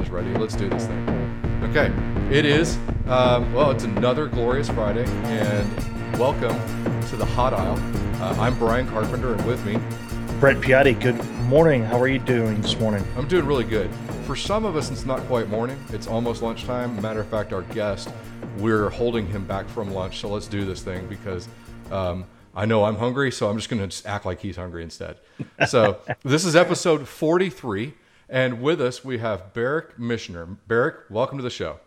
Is ready. Let's do this thing. Okay, it is. Um, well, it's another glorious Friday, and welcome to the Hot Aisle. Uh, I'm Brian Carpenter, and with me, Brent Piatti. Good morning. How are you doing this morning? I'm doing really good. For some of us, it's not quite morning. It's almost lunchtime. Matter of fact, our guest, we're holding him back from lunch, so let's do this thing because. Um, I know I'm hungry, so I'm just going to act like he's hungry instead. So this is episode 43, and with us we have Barak Michener. Barak, welcome to the show.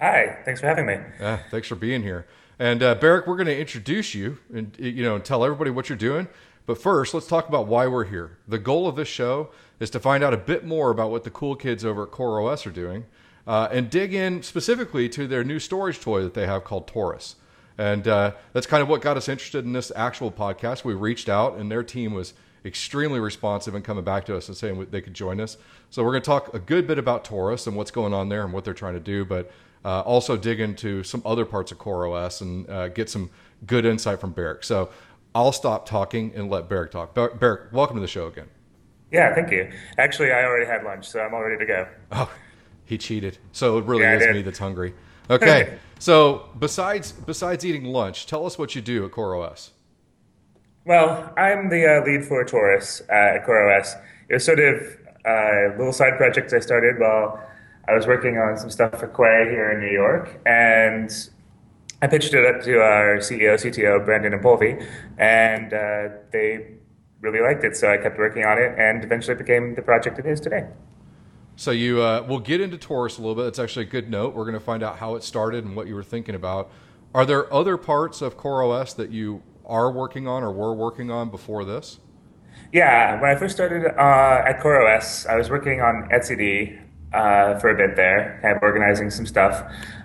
Hi, thanks for having me. Yeah, thanks for being here. And uh, Barak, we're going to introduce you and you know tell everybody what you're doing. But first, let's talk about why we're here. The goal of this show is to find out a bit more about what the cool kids over at CoreOS are doing, uh, and dig in specifically to their new storage toy that they have called Torus. And uh, that's kind of what got us interested in this actual podcast. We reached out, and their team was extremely responsive and coming back to us and saying they could join us. So we're going to talk a good bit about Torus and what's going on there and what they're trying to do, but uh, also dig into some other parts of CoreOS and uh, get some good insight from Barak. So I'll stop talking and let Barak talk. Bar- Barak, welcome to the show again. Yeah, thank you. Actually, I already had lunch, so I'm all ready to go. Oh, he cheated. So it really yeah, is me that's hungry. Okay. so besides besides eating lunch, tell us what you do at CoreOS. Well, I'm the uh, lead for Torus uh, at CoreOS. It was sort of a uh, little side project I started while I was working on some stuff for Quay here in New York, and I pitched it up to our CEO, CTO, Brandon Impolvi, and uh, they really liked it. So I kept working on it, and eventually became the project it is today. So you, uh, we'll get into Torus a little bit. It's actually a good note. We're going to find out how it started and what you were thinking about. Are there other parts of CoreOS that you are working on or were working on before this? Yeah, when I first started uh, at CoreOS, I was working on etcd uh, for a bit there, kind of organizing some stuff.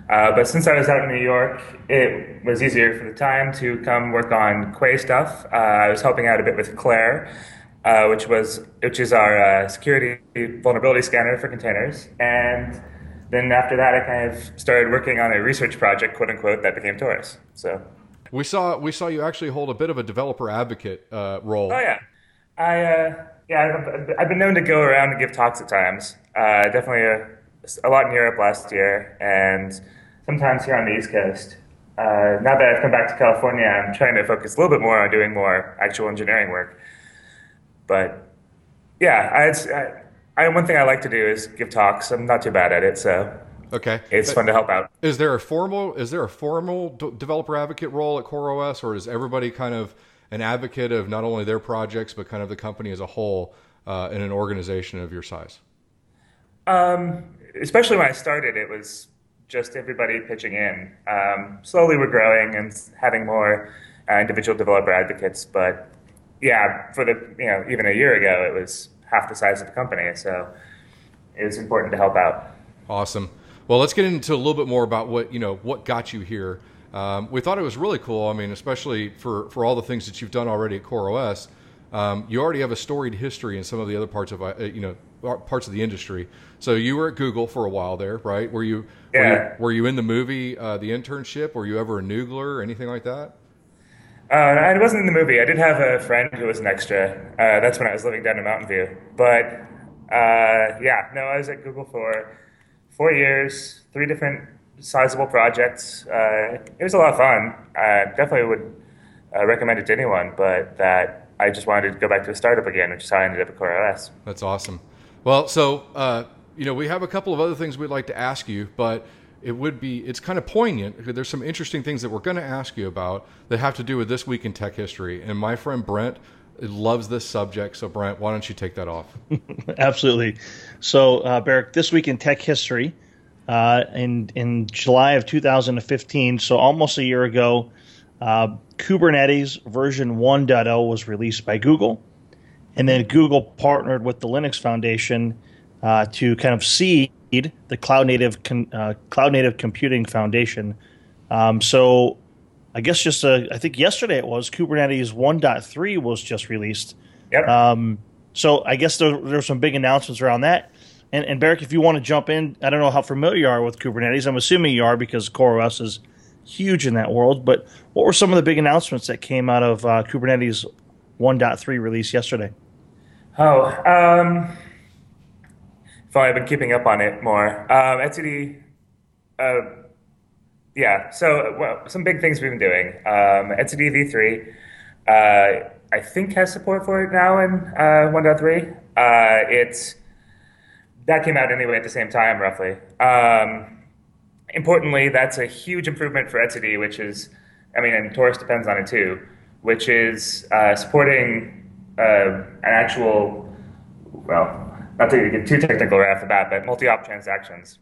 Uh, but since I was out in New York, it was easier for the time to come work on Quay stuff. Uh, I was helping out a bit with Clair, uh, which was which is our uh, security vulnerability scanner for containers. And then after that, I kind of started working on a research project, quote unquote, that became Torus. So we saw we saw you actually hold a bit of a developer advocate uh, role. Oh yeah, I uh, yeah I've, I've, been known to go around and give talks at times. Uh, definitely a, a, lot in Europe last year, and sometimes here on the East Coast. now that I've come back to California, I'm trying to focus a little bit more on doing more actual engineering work. But yeah, I, I, one thing I like to do is give talks. I'm not too bad at it, so okay, it's but fun to help out. Is there a formal is there a formal d- developer advocate role at CoreOS, or is everybody kind of an advocate of not only their projects but kind of the company as a whole uh, in an organization of your size? Um, especially when I started, it was just everybody pitching in. Um, slowly, we're growing and having more uh, individual developer advocates, but yeah, for the you know even a year ago, it was half the size of the company, so it was important to help out. Awesome. Well, let's get into a little bit more about what you know what got you here. Um, we thought it was really cool. I mean, especially for for all the things that you've done already at CoreOS. Um, you already have a storied history in some of the other parts of uh, you know parts of the industry. So you were at Google for a while there, right? Were you? Yeah. Were you, were you in the movie, uh, the internship? Were you ever a noogler or anything like that? Uh, it wasn't in the movie. I did have a friend who was an extra. Uh, that's when I was living down in Mountain View. But uh, yeah, no, I was at Google for four years, three different sizable projects. Uh, it was a lot of fun. I definitely would uh, recommend it to anyone, but that I just wanted to go back to a startup again, which is how I ended up at CoreOS. That's awesome. Well, so, uh, you know, we have a couple of other things we'd like to ask you, but it would be it's kind of poignant there's some interesting things that we're going to ask you about that have to do with this week in tech history and my friend brent loves this subject so brent why don't you take that off absolutely so uh, Barak, this week in tech history uh, in in july of 2015 so almost a year ago uh, kubernetes version 1.0 was released by google and then google partnered with the linux foundation uh, to kind of seed the Cloud Native con, uh, Cloud Native Computing Foundation. Um, so, I guess just uh, I think yesterday it was Kubernetes 1.3 was just released. Yep. Um, so I guess there, there's some big announcements around that. And, and Barak, if you want to jump in, I don't know how familiar you are with Kubernetes. I'm assuming you are because CoreOS is huge in that world. But what were some of the big announcements that came out of uh, Kubernetes 1.3 release yesterday? Oh, um, if I've been keeping up on it more. Um, etcd, uh, yeah. So well, some big things we've been doing. Um, etcd v3, uh, I think has support for it now in uh, 1.3. Uh, it's that came out anyway at the same time, roughly. Um, importantly, that's a huge improvement for etcd, which is, I mean, and Torus depends on it too, which is uh, supporting uh, an actual, well, not to get too technical right off the bat, but multi-op transactions.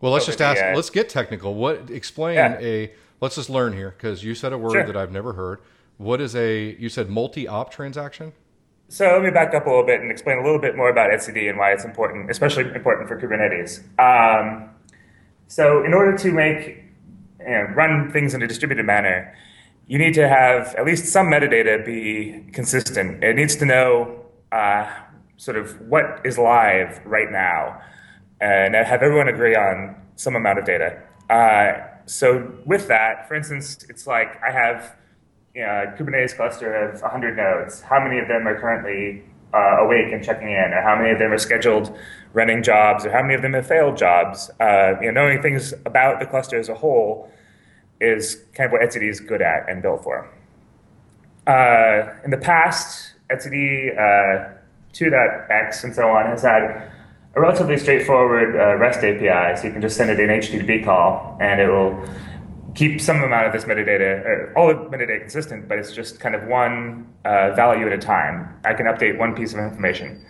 Well, let's just ask. let's get technical. What explain Yeah. a? Let's just learn here because you said a word Sure. that I've never heard. What is a? You said multi-op transaction. So let me back up a little bit and explain a little bit more about etcd and why it's important, especially important for Kubernetes. Um, so in order to make you know, run things in a distributed manner, you need to have at least some metadata be consistent. It needs to know uh, sort of what is live right now, and have everyone agree on some amount of data. Uh, so with that, for instance, it's like I have you know, a Kubernetes cluster of 100 nodes. How many of them are currently uh, awake and checking in, or how many of them are scheduled running jobs, or how many of them have failed jobs? Uh, you know, knowing things about the cluster as a whole is kind of what etcd is good at and built for. Uh, in the past, etcd uh, 2.x and so on has had a relatively straightforward uh, REST API, so you can just send it an HTTP call, and it will keep some amount of this metadata, or all the metadata consistent, but it's just kind of one uh, value at a time. I can update one piece of information.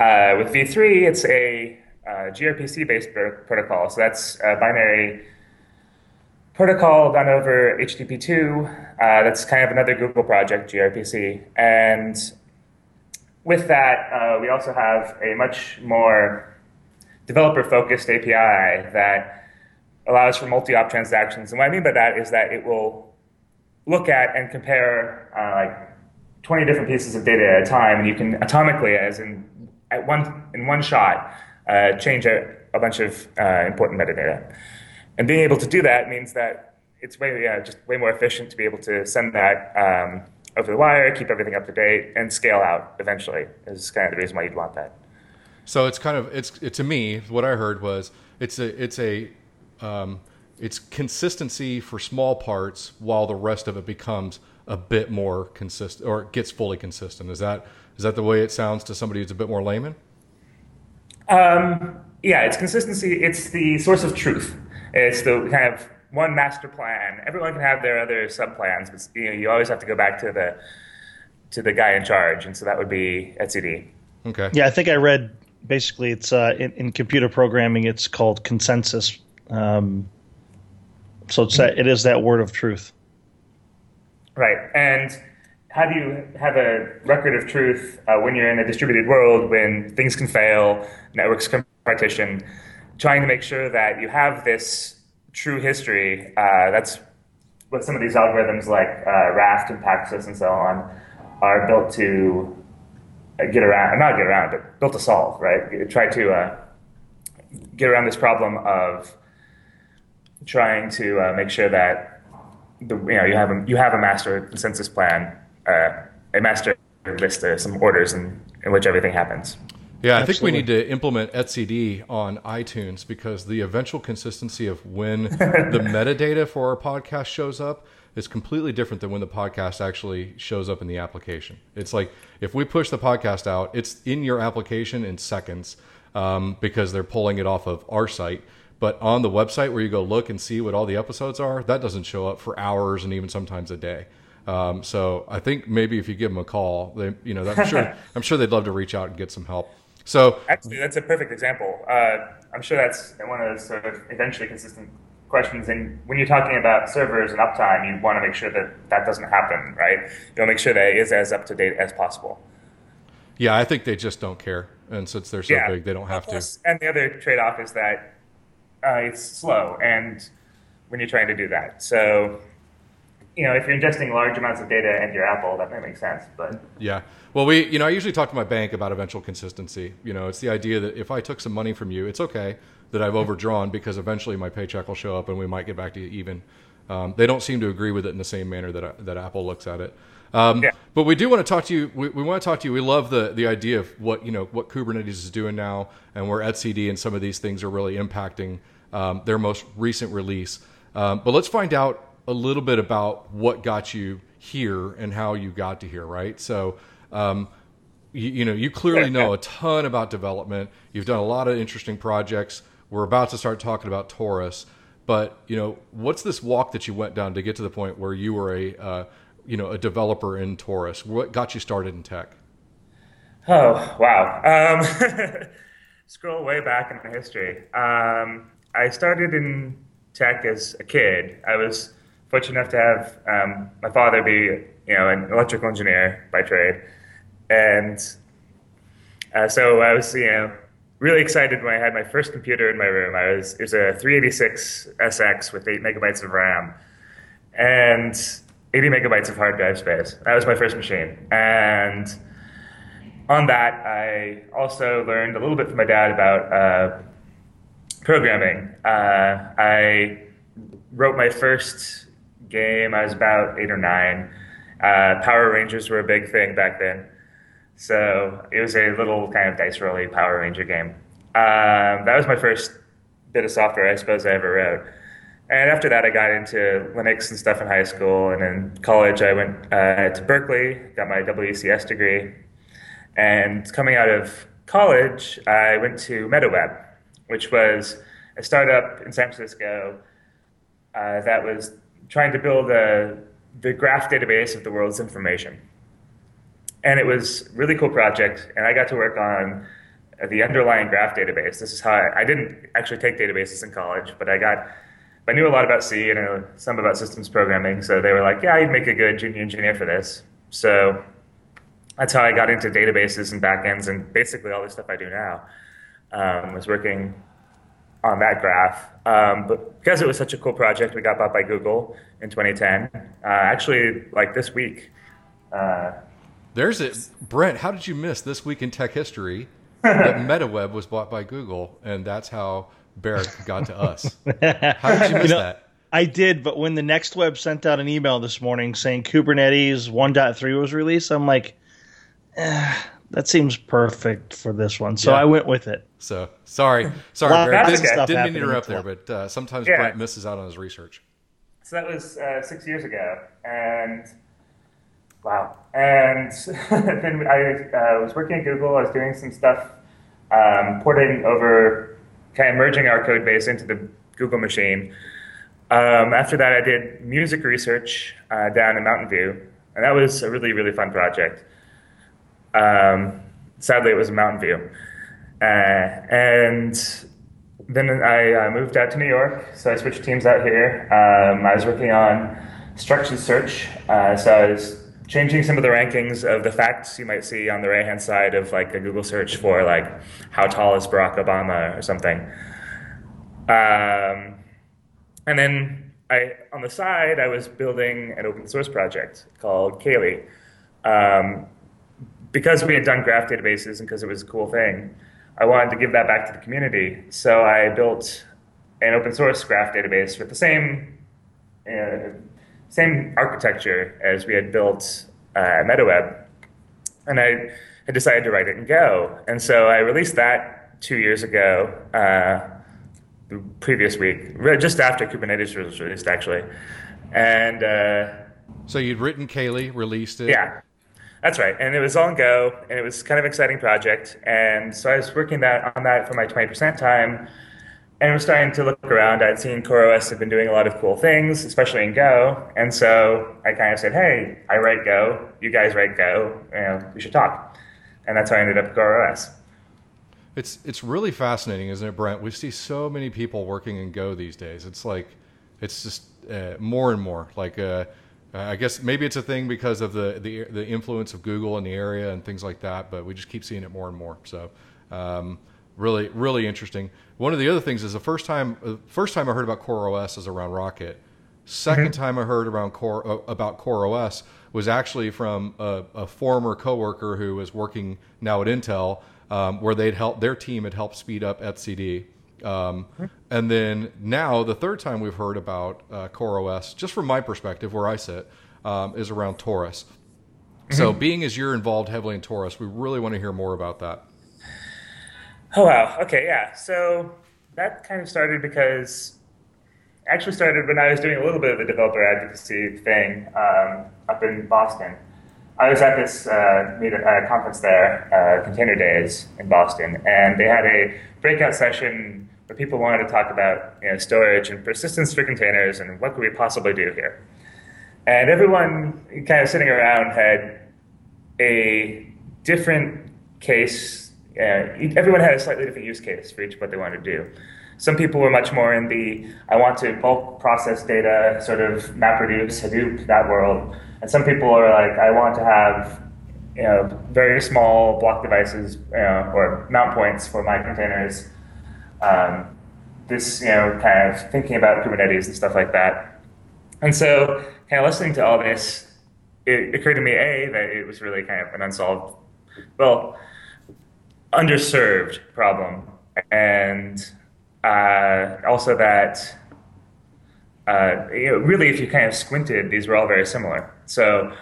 Uh, with v3, it's a uh, gRPC-based pro- protocol, so that's a binary protocol done over HTTP2. Uh, that's kind of another Google project, gRPC. And with that, uh, we also have a much more developer-focused API that allows for multi-op transactions. And what I mean by that is that it will look at and compare uh, like 20 different pieces of data at a time, and you can atomically, as in at one in one shot, uh, change a, a bunch of uh, important metadata. And being able to do that means that it's way yeah, just way more efficient to be able to send that um, over the wire, keep everything up to date, and scale out eventually. Is kind of the reason why you'd want that. So it's kind of it's it, to me what I heard was it's a it's a um, it's consistency for small parts while the rest of it becomes a bit more consistent or gets fully consistent. Is that is that the way it sounds to somebody who's a bit more layman? Um, yeah, it's consistency. It's the source of truth. It's the kind of one master plan. Everyone can have their other sub plans, but you know you always have to go back to the to the guy in charge, and so that would be etcd. Okay. Yeah, I think I read basically it's uh, in, in computer programming it's called consensus. Um, so it's that, it is that word of truth. Right. And how do you have a record of truth uh, when you're in a distributed world, when things can fail, networks can partition? Trying to make sure that you have this true history. Uh, that's what some of these algorithms like uh, Raft and Paxos and so on are built to uh, get around, not get around, but built to solve, right? Try to uh, get around this problem of trying to uh, make sure that the, you know you have a, you have a master consensus plan, uh, a master list of some orders in, in which everything happens. Yeah, I think we need to implement etcd on iTunes because the eventual consistency of when the metadata for our podcast shows up is completely different than when the podcast actually shows up in the application. It's like if we push the podcast out, it's in your application in seconds um, because they're pulling it off of our site. But on the website where you go look and see what all the episodes are, that doesn't show up for hours and even sometimes a day. Um, so I think maybe if you give them a call, they, you know, I'm sure, I'm sure they'd love to reach out and get some help. So Actually, that's a perfect example. Uh, I'm sure that's one of those sort of eventually consistent questions. And when you're talking about servers and uptime, you want to make sure that that doesn't happen, right? You want to make sure that it is as up to date as possible. yeah, I think they just don't care, and since they're so yeah. big, they don't have to. Plus- And the other trade-off is that uh, it's slow, and when you're trying to do that, so you know, if you're ingesting large amounts of data into your Apple, that might make sense. But Yeah. Well, we, you know, I usually talk to my bank about eventual consistency. You know, it's the idea that if I took some money from you, it's okay that I've overdrawn because eventually my paycheck will show up and we might get back to you even. Um, they don't seem to agree with it in the same manner that that Apple looks at it. Um, Yeah. But we do want to talk to you. We, we want to talk to you. We love the the idea of what you know what Kubernetes is doing now, and where etcd and some of these things are really impacting um, their most recent release. Um, but let's find out a little bit about what got you here and how you got to here. Right. So. Um, you, you know, you clearly know a ton about development. You've done a lot of interesting projects. We're about to start talking about Torus, but you know, what's this walk that you went down to get to the point where you were a, uh, you know, a developer in Torus? What got you started in tech? Oh, wow. Um, scroll way back in the history. Um, I started in tech as a kid. I was fortunate enough to have um, my father be, you know, an electrical engineer by trade. And uh, so I was, you know, really excited when I had my first computer in my room. I was it was a 386 SX with eight megabytes of RAM and 80 megabytes of hard drive space. That was my first machine. And on that, I also learned a little bit from my dad about uh, programming. Uh, I wrote my first game. I was about eight or nine. Uh, Power Rangers were a big thing back then. So it was a little kind of dice rolly Power Ranger game. Um, that was my first bit of software I suppose I ever wrote. And after that, I got into Linux and stuff in high school. And in college, I went uh, to Berkeley, got my WCS degree. And coming out of college, I went to MetaWeb, which was a startup in San Francisco uh, that was trying to build a, the graph database of the world's information. And it was a really cool project, and I got to work on the underlying graph database. This is how I, I didn't actually take databases in college, but I got I knew a lot about C and I knew some about systems programming. So they were like, "Yeah, you'd make a good junior engineer for this." So that's how I got into databases and backends and basically all the stuff I do now. Um, was working on that graph. Um, but because it was such a cool project, we got bought by Google in 2010. Uh, actually, like this week. Uh, There's it, Brent. How did you miss this week in tech history that MetaWeb was bought by Google, and that's how Barak got to us? How did you miss You know, that? I did, but when the next web sent out an email this morning saying Kubernetes 1.3 was released, I'm like, eh, that seems perfect for this one. So Yeah. I went with it. So sorry, sorry, Lot Barak. Didn't, stuff didn't mean to interrupt there, but uh, sometimes Yeah. Brent misses out on his research. So that was uh, six years ago, and wow. And then I uh, was working at Google. I was doing some stuff, um, porting over, kind of merging our code base into the Google machine. Um, after that, I did music research uh, down in Mountain View, and that was a really, really fun project. Um, sadly, it was in Mountain View. Uh, and then I uh, moved out to New York, so I switched teams out here. Um, I was working on structured search, uh, so I was changing some of the rankings of the facts you might see on the right hand side of like a Google search for like how tall is Barack Obama or something. Um, and then I, on the side, I was building an open source project called Cayley. Um, because we had done graph databases and because it was a cool thing, I wanted to give that back to the community. So I built an open source graph database with the same uh, same architecture as we had built uh, at MetaWeb, and I had decided to write it in Go. And so I released that two years ago, uh, the previous week, just after Kubernetes was released, actually. And uh, So you'd written Cayley, released it. yeah, that's right. And it was all in Go, and it was kind of exciting project. And so I was working that on that for my 20% time, and I was starting to look around. I'd seen CoreOS had been doing a lot of cool things, especially in Go. And so I kind of said, hey, I write Go, you guys write Go, you know, we should talk. And that's how I ended up at CoreOS. It's it's really fascinating, isn't it, Brent? We see so many people working in Go these days. It's like it's just uh, more and more. Like uh, I guess maybe it's a thing because of the, the the influence of Google in the area and things like that. But we just keep seeing it more and more. So um, really really interesting. One of the other things is the first time uh, first time I heard about Core OS is around Rocket. 2nd time I heard around Core uh, about CoreOS was actually from a, a former coworker who was working now at Intel, um, where they'd helped their team had helped speed up etcd, Um, and then now the third time we've heard about uh, CoreOS, just from my perspective, where I sit, um, is around Torus. So, being as you're involved heavily in Torus, we really want to hear more about that. Oh wow. Okay, yeah. So that kind of started because actually started when I was doing a little bit of the developer advocacy thing um, up in Boston. I was at this uh, meet, uh, conference there, uh, Container Days in Boston, and they had a breakout session where people wanted to talk about you know, storage and persistence for containers and what could we possibly do here. And everyone kind of sitting around had a different case. Uh, everyone had a slightly different use case for each what they wanted to do. Some people were much more in the I want to bulk process data, sort of MapReduce, Hadoop, that world. And some people are like, I want to have you know, very small block devices you know, or mount points for my containers. Um, this, you know, kind of thinking about Kubernetes and stuff like that. And so, kind of listening to all this, it occurred to me, A, that it was really kind of an unsolved, well, underserved problem. And uh, also that uh, you know, really, if you kind of squinted, these were all very similar. So,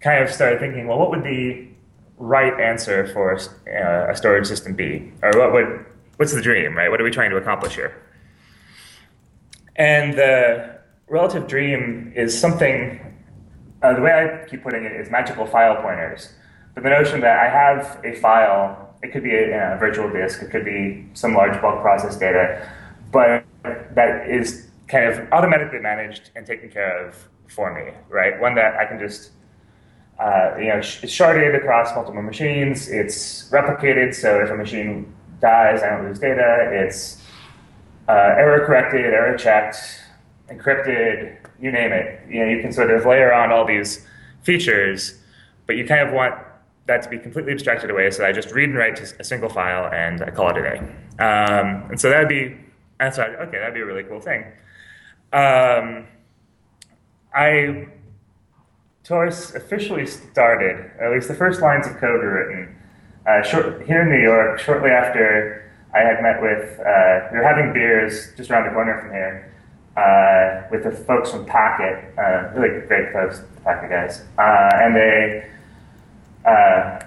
kind of started thinking, well, what would the right answer for uh, a storage system be, or what would what's the dream, right? What are we trying to accomplish here? And the relative dream is something. Uh, the way I keep putting it is magical file pointers. But the notion that I have a file, it could be a, a virtual disk, it could be some large bulk process data, but that is kind of automatically managed and taken care of for me, right? One that I can just, uh, you know, it's sharded across multiple machines. It's replicated, so if a machine dies, I don't lose data. It's uh, error corrected, error checked, encrypted, you name it. You know, you can sort of layer on all these features, but you kind of want that to be completely abstracted away. So I just read and write to a single file, and I call it a day. Um, and so that would be, and so okay, that'd be a really cool thing. Um, I Torus officially started, at least the first lines of code were written uh, short, here in New York, shortly after I had met with, uh, we were having beers just around the corner from here uh, with the folks from Packet, uh, really great folks, the Packet guys. Uh, and they, uh,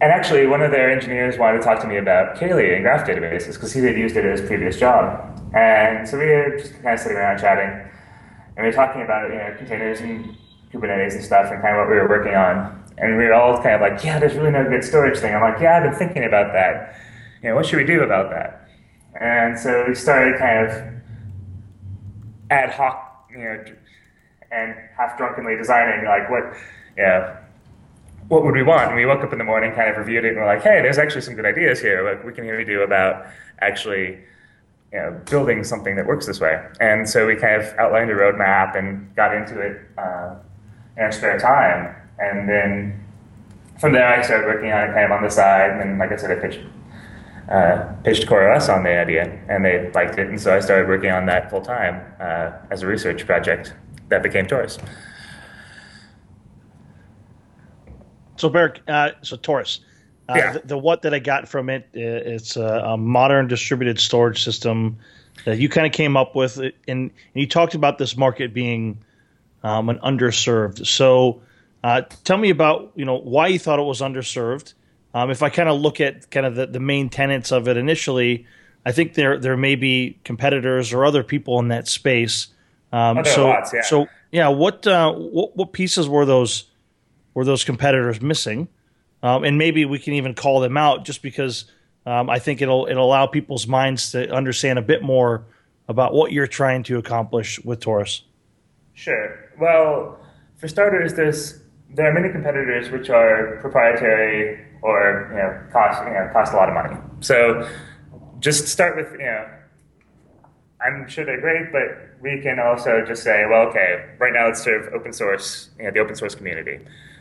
and actually, one of their engineers wanted to talk to me about Cayley and graph databases because he had used it at his previous job. And so we were just kind of sitting around chatting, and we were talking about you know containers and Kubernetes and stuff, and kind of what we were working on. And we were all kind of like, "Yeah, there's really no good storage thing." I'm like, "Yeah, I've been thinking about that. You know, what should we do about that?" And so we started kind of ad hoc, you know, and half drunkenly designing like what, you know, what would we want? And we woke up in the morning, kind of reviewed it, and we're like, "Hey, there's actually some good ideas here. Like we can really do about actually." you know, building something that works this way. And so we kind of outlined a roadmap and got into it uh, in our spare time. And then from there, I started working on it kind of on the side. And then, like I said, I pitched, uh, pitched CoreOS on the idea, and they liked it. And so I started working on that full time uh, as a research project that became Torus. So, Barak, uh, so Torus. Uh, Yeah. the, the what that I got from it, it's a, a modern distributed storage system that you kind of came up with, and, and you talked about this market being um, an underserved. So, uh, tell me about you know why you thought it was underserved. Um, if I kind of look at kind of the, the main tenets of it initially, I think there there may be competitors or other people in that space. Um, so lots, yeah. so yeah, what, uh, what what pieces were those were those competitors missing? Um, and maybe we can even call them out just because um, I think it'll it'll allow people's minds to understand a bit more about what you're trying to accomplish with Torus. Sure. Well, for starters, there's there are many competitors which are proprietary or you know cost you know cost a lot of money. So just start with you know I'm sure they're great, but we can also just say, well, okay, right now let's serve open source, you know, the open source community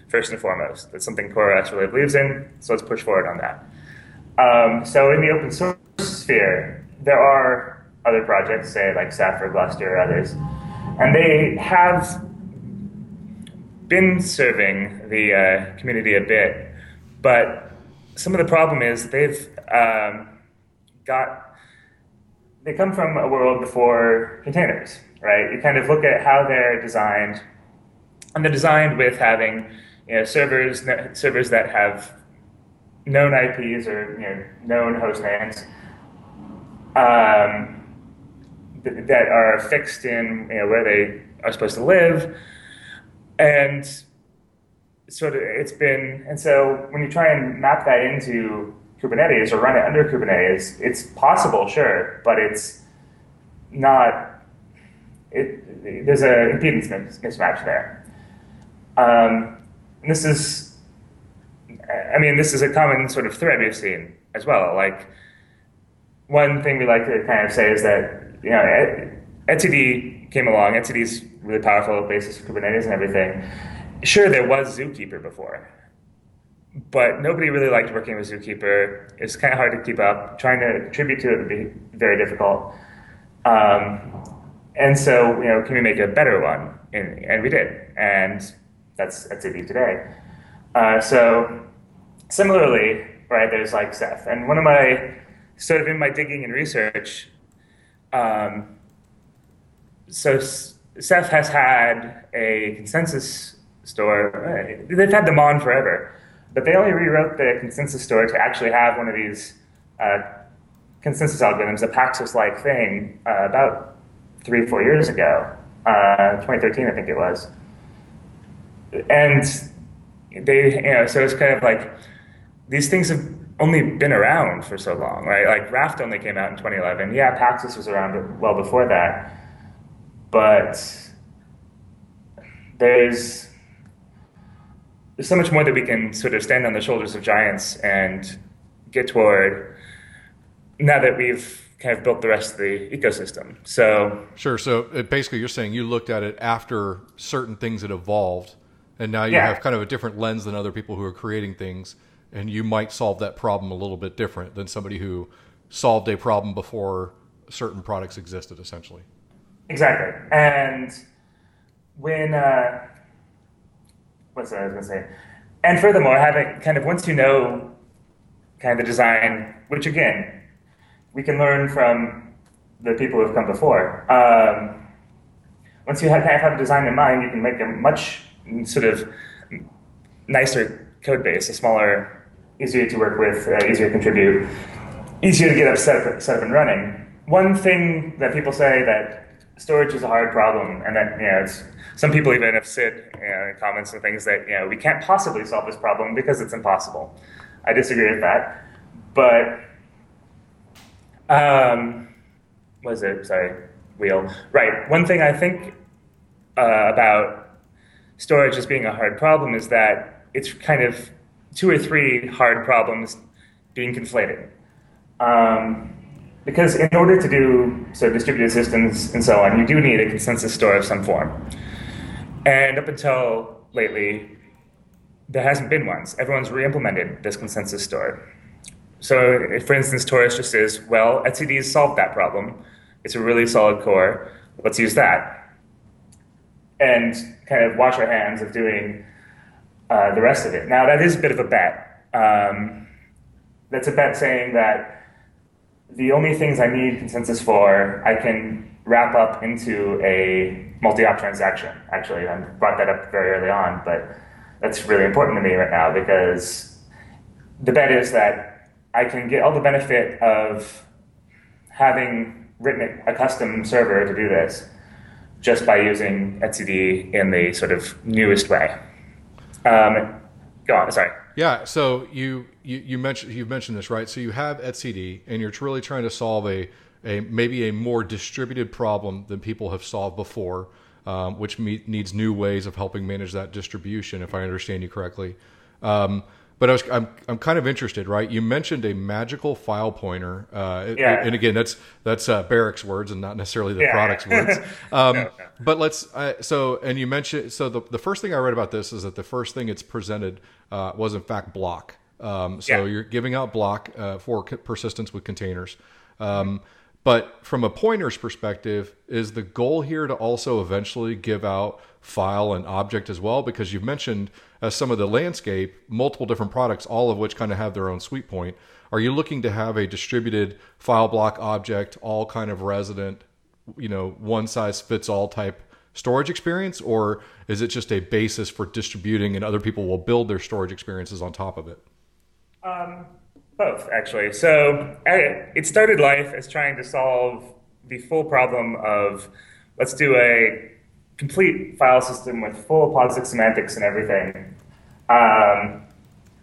first and foremost. That's something CoreOS really believes in, so let's push forward on that. Um, so in the open source sphere, there are other projects, say like Sapphire, Gluster, or others, and they have been serving the uh, community a bit, but some of the problem is they've um, got they come from a world before containers, right? You kind of look at how they're designed, and they're designed with having you know, servers servers that have known IPs or you know, known host names um, that are fixed in you know, where they are supposed to live, and sort of it's been and so when you try and map that into Kubernetes or run it under Kubernetes, it's possible, sure, but it's not. It, there's an impedance mismatch there. Um, this is, I mean, this is a common sort of thread we've seen as well. Like, one thing we like to kind of say is that, you know, etcd came along. etcd is really powerful basis of Kubernetes and everything. Sure, there was Zookeeper before, but nobody really liked working with Zookeeper. It's kind of hard to keep up. Trying to contribute to it would be very difficult. Um, and so, you know, can we make a better one? And, and we did. And that's etcd today. Uh, so similarly, right, there's like Ceph. And one of my, sort of in my digging and research, um, so Ceph has had a consensus store. They've had them on forever. But they only rewrote the consensus store to actually have one of these uh, consensus algorithms, a Paxos-like thing, uh, about three, four years ago, uh, 2013, I think it was. And they, you know, so it's kind of like these things have only been around for so long, right? Like Raft only came out in 2011. Yeah, Paxos was around well before that, but there's there's so much more that we can sort of stand on the shoulders of giants and get toward now that we've kind of built the rest of the ecosystem. So sure. So uh, basically, you're saying you looked at it after certain things had evolved, and now you yeah. have kind of a different lens than other people who are creating things, and you might solve that problem a little bit different than somebody who solved a problem before certain products existed, essentially. Exactly, and when. Uh, what's what I was going to say? And furthermore, having kind of once you know kind of the design, which again, we can learn from the people who have come before. Um, once you have, have a design in mind, you can make a much sort of nicer code base, a smaller, easier to work with, uh, easier to contribute, easier to get up set, up set up and running. One thing that people say that storage is a hard problem, and that you know, some people even have said you know, comments and things that you know we can't possibly solve this problem because it's impossible. I disagree with that, but um, was it? Sorry, wheel. Right. One thing I think uh, about storage as being a hard problem is that it's kind of two or three hard problems being conflated. Um, because in order to do so distributed systems and so on, you do need a consensus store of some form. And up until lately, there hasn't been one. Everyone's re-implemented this consensus store. So, for instance, Torus just says, well, etcd has solved that problem. It's a really solid core. Let's use that. And kind of wash our hands of doing uh, the rest of it. Now, that is a bit of a bet. Um, that's a bet saying that the only things I need consensus for, I can wrap up into a multi-op transaction. Actually, I brought that up very early on, but that's really important to me right now because the bet is that I can get all the benefit of having written a custom server to do this just by using etcd in the sort of newest way. Um, go on, sorry. Yeah, so you, you, you mentioned you've mentioned this right. So you have etcd, and you're really trying to solve a a maybe a more distributed problem than people have solved before, um, which needs new ways of helping manage that distribution. If I understand you correctly. Um, but I was, I'm, I'm kind of interested, right? You mentioned a magical file pointer, uh, yeah. and again, that's that's uh, Barak's words and not necessarily the yeah. product's words. Um, no, no. But let's uh, so, and you mentioned so the the first thing I read about this is that the first thing it's presented uh, was in fact block. Um, so yeah. you're giving out block uh, for persistence with containers. Um, but from a pointer's perspective, is the goal here to also eventually give out file and object as well? Because you've mentioned as some of the landscape, multiple different products, all of which kind of have their own sweet point. Are you looking to have a distributed file block object, all kind of resident, you know, one size fits all type storage experience, or is it just a basis for distributing and other people will build their storage experiences on top of it? Um, both, actually. So it started life as trying to solve the full problem of let's do a complete file system with full POSIX semantics and everything. Um,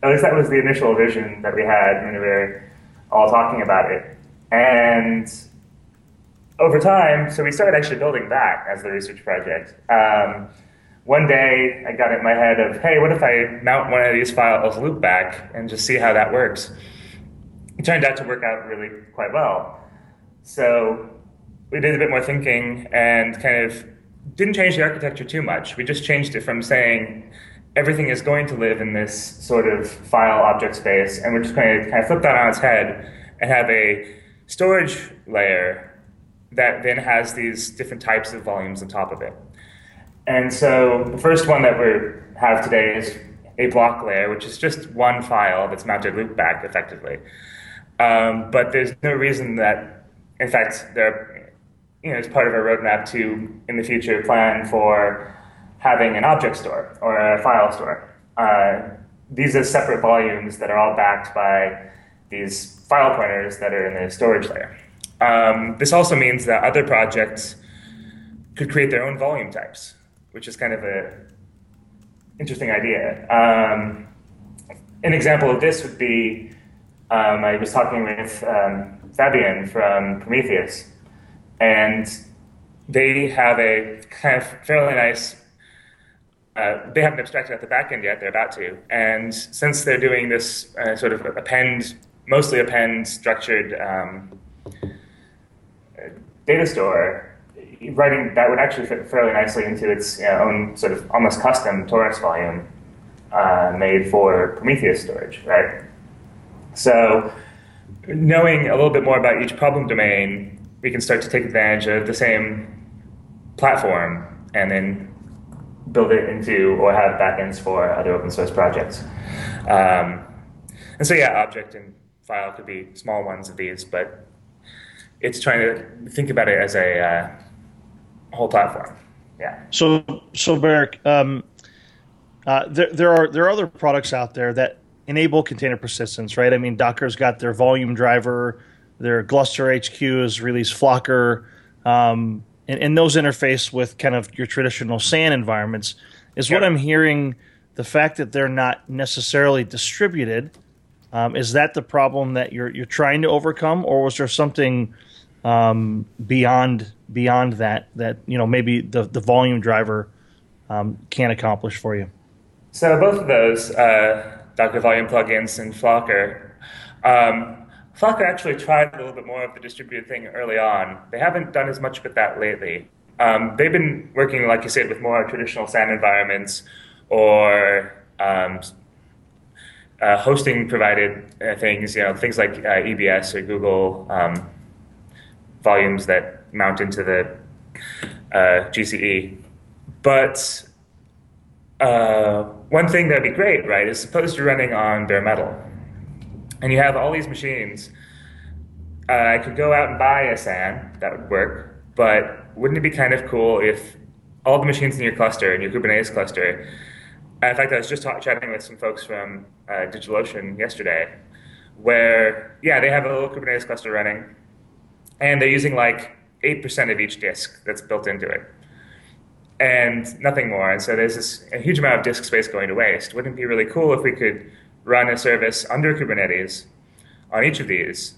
at least that was the initial vision that we had when we were all talking about it. And over time, so we started actually building that as the research project. Um, one day, I got it in my head of, hey, what if I mount one of these files loopback and just see how that works? It turned out to work out really quite well. So we did a bit more thinking and kind of didn't change the architecture too much. We just changed it from saying everything is going to live in this sort of file object space, and we're just going to kind of flip that on its head and have a storage layer that then has these different types of volumes on top of it. And so the first one that we have today is a block layer, which is just one file that's mounted loopback effectively. Um, but there's no reason that, in fact, there, you know, it's part of our roadmap to, in the future, plan for having an object store or a file store. Uh, these are separate volumes that are all backed by these file pointers that are in the storage layer. Um, this also means that other projects could create their own volume types, which is kind of a interesting idea. Um, an example of this would be um, I was talking with um, Fabian from Prometheus, and they have a kind of fairly nice. Uh, they haven't abstracted at the back end yet. They're about to, and since they're doing this uh, sort of append, mostly append structured um, data store, writing that would actually fit fairly nicely into its own sort of almost custom torus volume uh, made for Prometheus storage, right? So, knowing a little bit more about each problem domain, we can start to take advantage of the same platform and then build it into or have backends for other open source projects. Um, and so, yeah, object and file could be small ones of these, but it's trying to think about it as a uh, whole platform. Yeah. So, so Barak, um, uh, there there are there are other products out there that enable container persistence, right? I mean, Docker's got their volume driver, their ClusterHQ has released Flocker, um, and, and, those interface with kind of your traditional SAN environments. Is what I'm hearing. The fact that they're not necessarily distributed, um, is that the problem that you're you're trying to overcome, or was there something um, beyond beyond that that you know maybe the the volume driver um, can't accomplish for you? So both of those, uh, Docker Volume plugins and Flocker. Um, Flocker actually tried a little bit more of the distributed thing early on. They haven't done as much with that lately. Um, they've been working, like you said, with more traditional SAN environments or um, uh, hosting provided uh, things, you know, things like uh, EBS or Google um, volumes that mount into the uh, GCE. But uh, one thing that'd be great, right, is suppose you're running on bare metal and you have all these machines. Uh, I could go out and buy a SAN, that would work, but wouldn't it be kind of cool if all the machines in your cluster, in your Kubernetes cluster, in fact, I was just talk, chatting with some folks from uh, DigitalOcean yesterday, where, yeah, they have a little Kubernetes cluster running, and they're using like 8% of each disk that's built into it and nothing more. And so there's this a huge amount of disk space going to waste. Wouldn't it be really cool if we could run a service under Kubernetes on each of these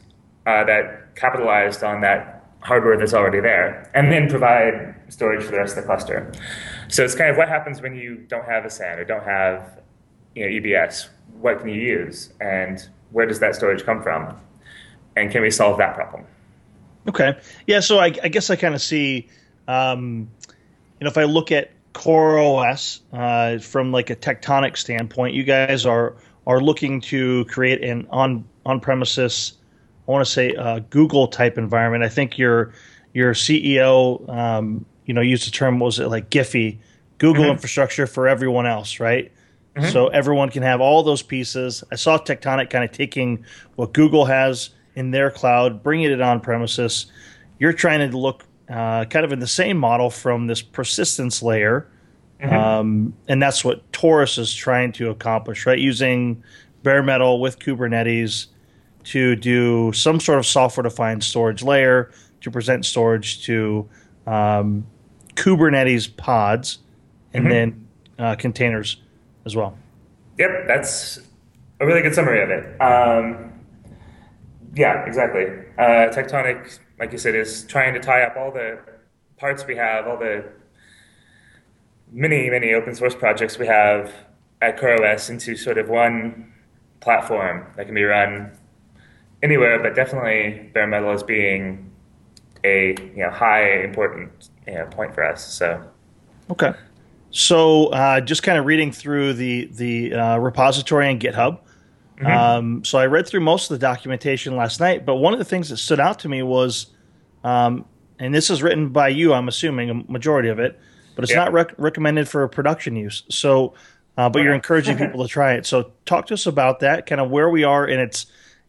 uh, that capitalized on that hardware that's already there, and then provide storage for the rest of the cluster. So it's kind of what happens when you don't have a SAN or don't have you know, EBS. What can you use, and where does that storage come from, and can we solve that problem? Okay. Yeah. So I, I guess I kind of see, um, you know, if I look at CoreOS uh, from like a tectonic standpoint, you guys are are looking to create an on on premises, I want to say uh, Google type environment. I think your your CEO, um, you know, used the term was it like GIFEE, Google mm-hmm. infrastructure for everyone else, right? Mm-hmm. So everyone can have all those pieces. I saw Tectonic kind of taking what Google has in their cloud, bringing it on premises. You're trying to look uh, kind of in the same model from this persistence layer. Mm-hmm. Um, and that's what Torus is trying to accomplish, right? Using bare metal with Kubernetes to do some sort of software defined storage layer to present storage to um, Kubernetes pods and mm-hmm. then uh, containers as well. Yep, that's a really good summary of it. Um, yeah, exactly. Uh, Tectonic, like you said, is trying to tie up all the parts we have, all the many, many open source projects we have at CoreOS into sort of one platform that can be run anywhere, but definitely bare metal is being a you know high important you know, point for us. So okay. So, uh, just kind of reading through the the uh, repository and GitHub. Mm-hmm. Um, so, I read through most of the documentation last night, but one of the things that stood out to me was, um, and this is written by you, I'm assuming a majority of it, but it's yeah. not rec- recommended for production use. So, uh, but you're encouraging people to try it. So, talk to us about that, kind of where we are in its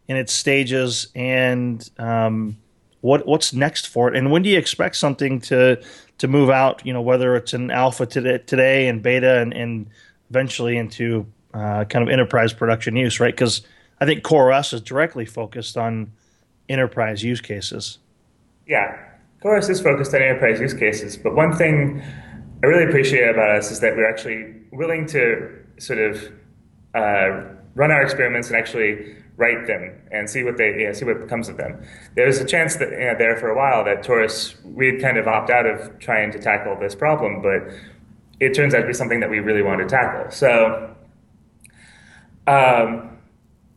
in its stages, and um, what what's next for it, and when do you expect something to to move out, you know, whether it's an alpha today, today and beta and, and eventually into uh, kind of enterprise production use, right? Because I think CoreOS is directly focused on enterprise use cases. Yeah, CoreOS is focused on enterprise use cases, but one thing I really appreciate about us is that we're actually willing to sort of uh, run our experiments and actually write them and see what they you know, see what comes of them. There was a chance that you know, there for a while that Torus we'd kind of opt out of trying to tackle this problem, but it turns out to be something that we really want to tackle. So, um,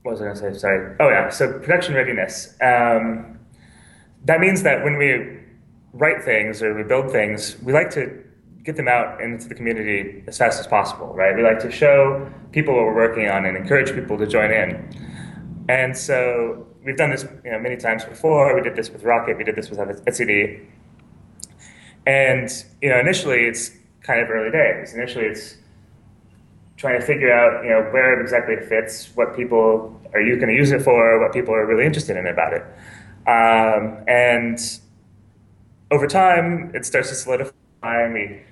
what was I going to say? Sorry. Oh yeah. So production readiness. Um, that means that when we write things or we build things, we like to get them out into the community as fast as possible, right? We like to show people what we're working on and encourage people to join in. And so we've done this you know, many times before. We did this with Rocket. We did this with etcd. And you know, initially it's kind of early days. Initially, it's trying to figure out you know where exactly it fits, what people are you going to use it for, what people are really interested in about it. Um, and over time, it starts to solidify. And we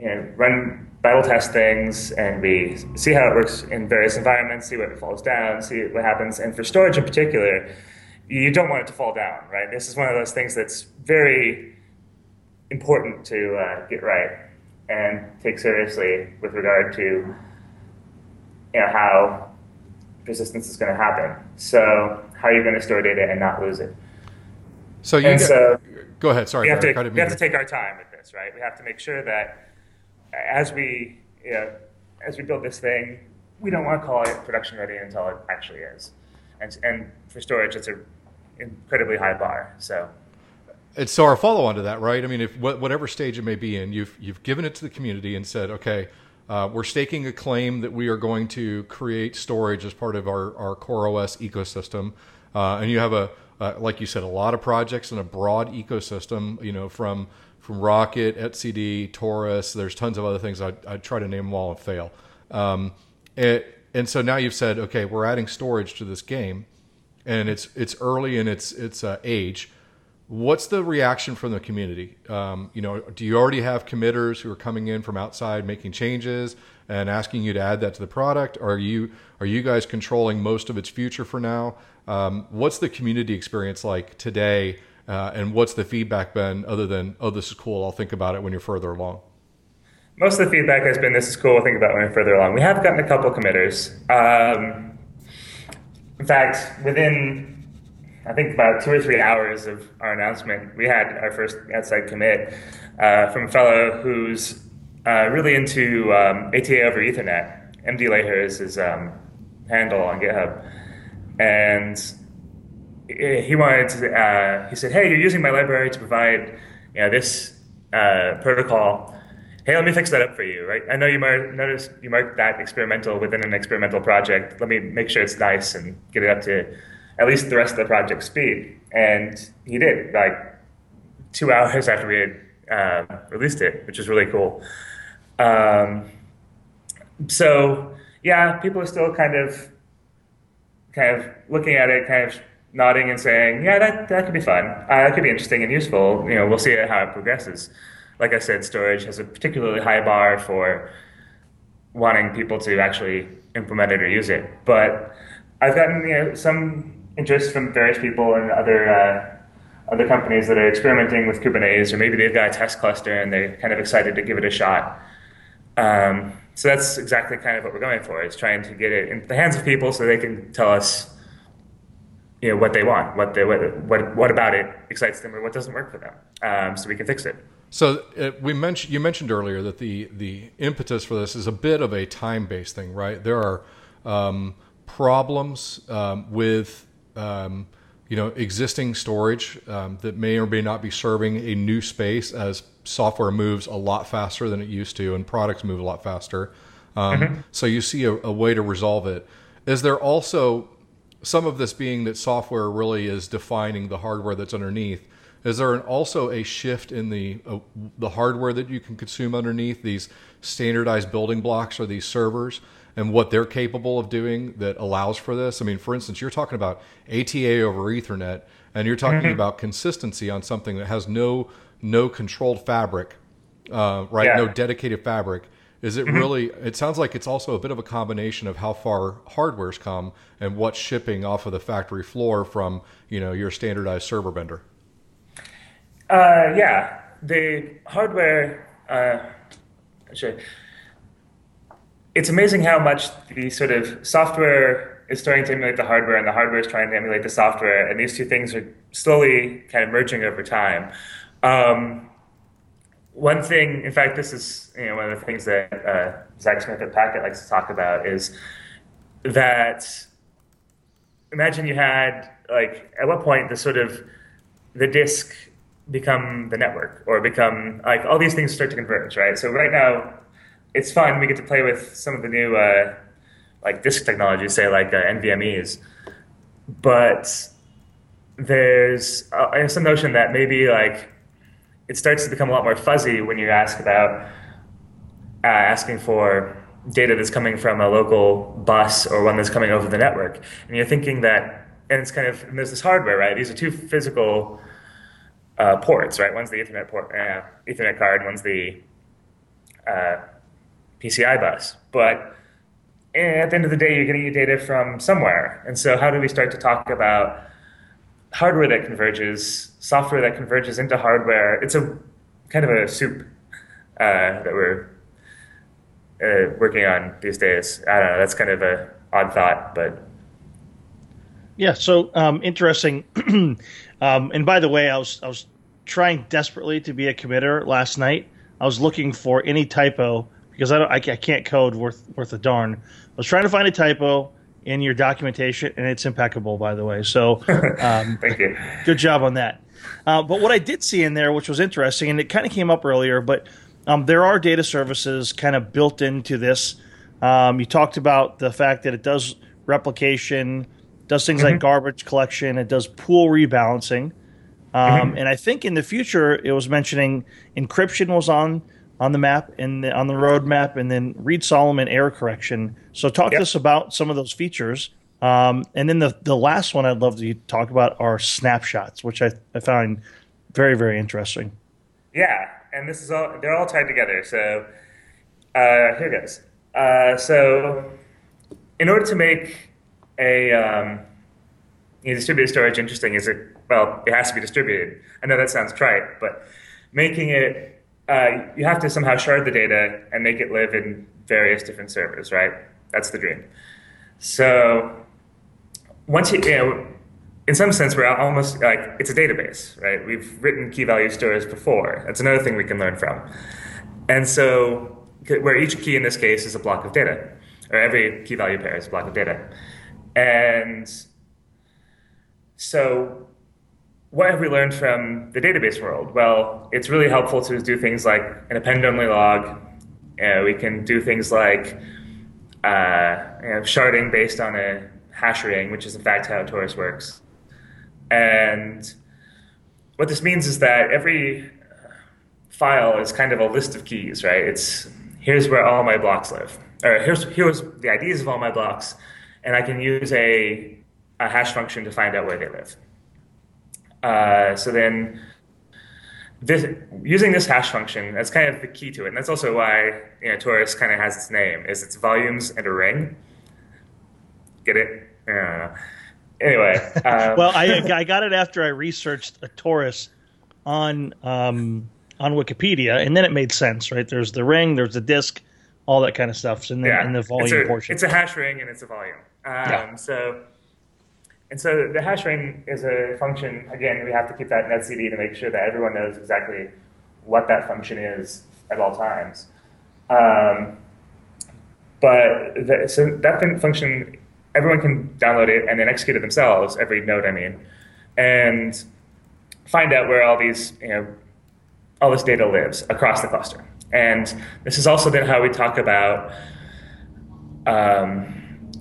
you know, run battle test things and we see how it works in various environments, see what it falls down, see what happens. And for storage in particular, you don't want it to fall down, right? This is one of those things that's very important to uh, get right and take seriously with regard to you know how persistence is going to happen. So how are you going to store data and not lose it? So you so go ahead. Sorry, we have, to, we have to take our time with this, right? We have to make sure that as we you know, as we build this thing, we don't want to call it production ready until it actually is. And and for storage, it's an incredibly high bar. So. And so our follow on to that, right? I mean, if whatever stage it may be in, you've you've given it to the community and said, okay, uh, we're staking a claim that we are going to create storage as part of our our CoreOS ecosystem, uh, and you have a uh, like you said, a lot of projects in a broad ecosystem. You know, from from Rocket, etcd, Torus. There's tons of other things. I I try to name them all and fail. Um, it, and so now you've said, okay, we're adding storage to this game, and it's it's early in its its uh, age. What's the reaction from the community? Um, you know, do you already have committers who are coming in from outside making changes and asking you to add that to the product? Are you are you guys controlling most of its future for now? Um, what's the community experience like today uh, and what's the feedback been other than, oh, this is cool, I'll think about it when you're further along? Most of the feedback has been, this is cool, I'll think about it when you're further along. We have gotten a couple committers. Um, in fact, within I think about two or three hours of our announcement, we had our first outside commit uh, from a fellow who's uh, really into um, ATA over Ethernet. MD Layher is his um, handle on GitHub, and he wanted to, uh, he said, hey, you're using my library to provide you know, this uh, protocol. Hey, let me fix that up for you, right? I know you might notice you marked that experimental within an experimental project. Let me make sure it's nice and get it up to at least the rest of the project speed. And he did, like two hours after we had uh, released it, which is really cool. Um, so yeah, people are still kind of kind of looking at it, kind of nodding and saying, yeah, that, that could be fun. Uh, that could be interesting and useful. You know, we'll see how it progresses. Like I said, storage has a particularly high bar for wanting people to actually implement it or use it. But I've gotten you know, some interest from various people and other uh, other companies that are experimenting with Kubernetes, or maybe they've got a test cluster and they're kind of excited to give it a shot. Um, so that's exactly kind of what we're going for: is trying to get it in the hands of people so they can tell us, you know, what they want, what they what what, what about it excites them, or what doesn't work for them, um, so we can fix it. So uh, we mentioned you mentioned earlier that the the impetus for this is a bit of a time based thing, right? There are um, problems um, with um, you know existing storage um, that may or may not be serving a new space as software moves a lot faster than it used to and products move a lot faster. Um, mm-hmm. So you see a, a way to resolve it. Is there also some of this being that software really is defining the hardware that's underneath? Is there an, also a shift in the uh, the hardware that you can consume underneath these standardized building blocks or these servers and what they're capable of doing that allows for this? I mean, for instance, you're talking about ATA over Ethernet, and you're talking mm-hmm. about consistency on something that has no no controlled fabric, uh, right? Yeah. No dedicated fabric. Is it mm-hmm. really? It sounds like it's also a bit of a combination of how far hardware's come and what's shipping off of the factory floor from you know your standardized server vendor. Uh, yeah, the hardware. Uh, sorry. It's amazing how much the sort of software is starting to emulate the hardware, and the hardware is trying to emulate the software, and these two things are slowly kind of merging over time. Um, one thing, in fact, this is you know one of the things that uh, Zach Smith at Packet likes to talk about is that imagine you had like at what point the sort of the disk become the network or become like all these things start to converge, right? So right now, it's fun. We get to play with some of the new uh, like disk technologies, say like uh, NVMe's, but there's uh, some notion that maybe like it starts to become a lot more fuzzy when you ask about uh, asking for data that's coming from a local bus or one that's coming over the network, and you're thinking that, and it's kind of and there's this hardware, right? These are two physical uh, ports, right? One's the Ethernet port, uh, Ethernet card, one's the uh, PCI bus. But eh, at the end of the day, you're getting your data from somewhere. And so, how do we start to talk about hardware that converges, software that converges into hardware? It's a kind of a soup uh, that we're uh, working on these days. I don't know. That's kind of a odd thought, but yeah. So um, interesting. Um, and by the way, I was I was trying desperately to be a committer last night. I was looking for any typo because I don't I, can't code worth worth a darn. I was trying to find a typo in your documentation, and it's impeccable, by the way. So, um, thank you. Good job on that. Uh, but what I did see in there, which was interesting, and it kind of came up earlier, but um, there are data services kind of built into this. Um, you talked about the fact that it does replication does things mm-hmm. like garbage collection. It does pool rebalancing. Um, mm-hmm. And I think in the future, it was mentioning encryption was on on the map and the, on the roadmap, and then Reed Solomon error correction. So talk yep. to us about some of those features. Um, and then the the last one I'd love to talk about are snapshots, which I, I find very very interesting. Yeah, and this is all they're all tied together. So uh, here goes. Uh, so in order to make a um, you know, distributed storage interesting is it well it has to be distributed i know that sounds trite but making it uh, you have to somehow shard the data and make it live in various different servers right? That's the dream. So once you, you know in some sense we're almost like it's a database right? We've written key value stores before. That's another thing we can learn from. And so where each key in this case is a block of data or every key value pair is a block of data. And so, what have we learned from the database world? Well, it's really helpful to do things like an append only log. Uh, we can do things like uh, you know, sharding based on a hash ring, which is in fact how Torus works. And what this means is that every file is kind of a list of keys, right? It's here's where all my blocks live. or here's here's the IDs of all my blocks, and I can use a a hash function to find out where they live. Uh, so then this, using this hash function, that's kind of the key to it. And that's also why you know, Torus kind of has its name, is its volumes and a ring. Get it? Anyway. Um, well, I, I got it after I researched a torus on um, on Wikipedia, and then it made sense, right? There's the ring, there's the disk, all that kind of stuff, and then yeah, in the volume it's a, portion. It's a hash ring and it's a volume. Um, yeah. So and so the hash ring is a function, again, we have to keep that in etcd to make sure that everyone knows exactly what that function is at all times. Um, but the, so that function, everyone can download it and then execute it themselves, every node I mean, and find out where all these, you know, all this data lives across the cluster. And this is also then how we talk about um,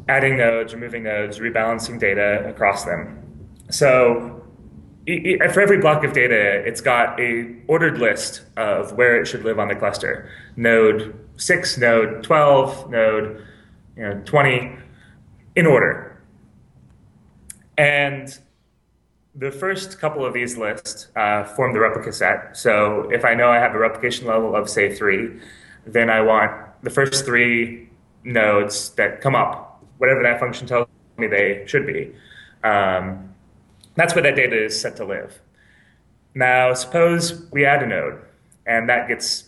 adding nodes, removing nodes, rebalancing data across them. So for every block of data, it's got a ordered list of where it should live on the cluster. Node 6, node 12, node you know, 20, in order. And the first couple of these lists uh, form the replica set. So if I know I have a replication level of, say, 3, then I want the first three nodes that come up whatever that function tells me they should be. Um, that's where that data is set to live. Now, suppose we add a node, and that gets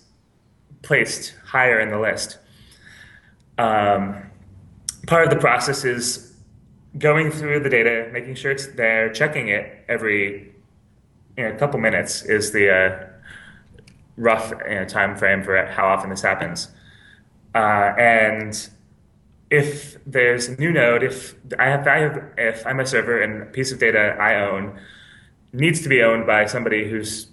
placed higher in the list. Um, part of the process is going through the data, making sure it's there, checking it every you know, couple minutes is the uh, rough you know, time frame for how often this happens. Uh, and if there's a new node, if I have, I have, if I'm a server and a piece of data I own needs to be owned by somebody who's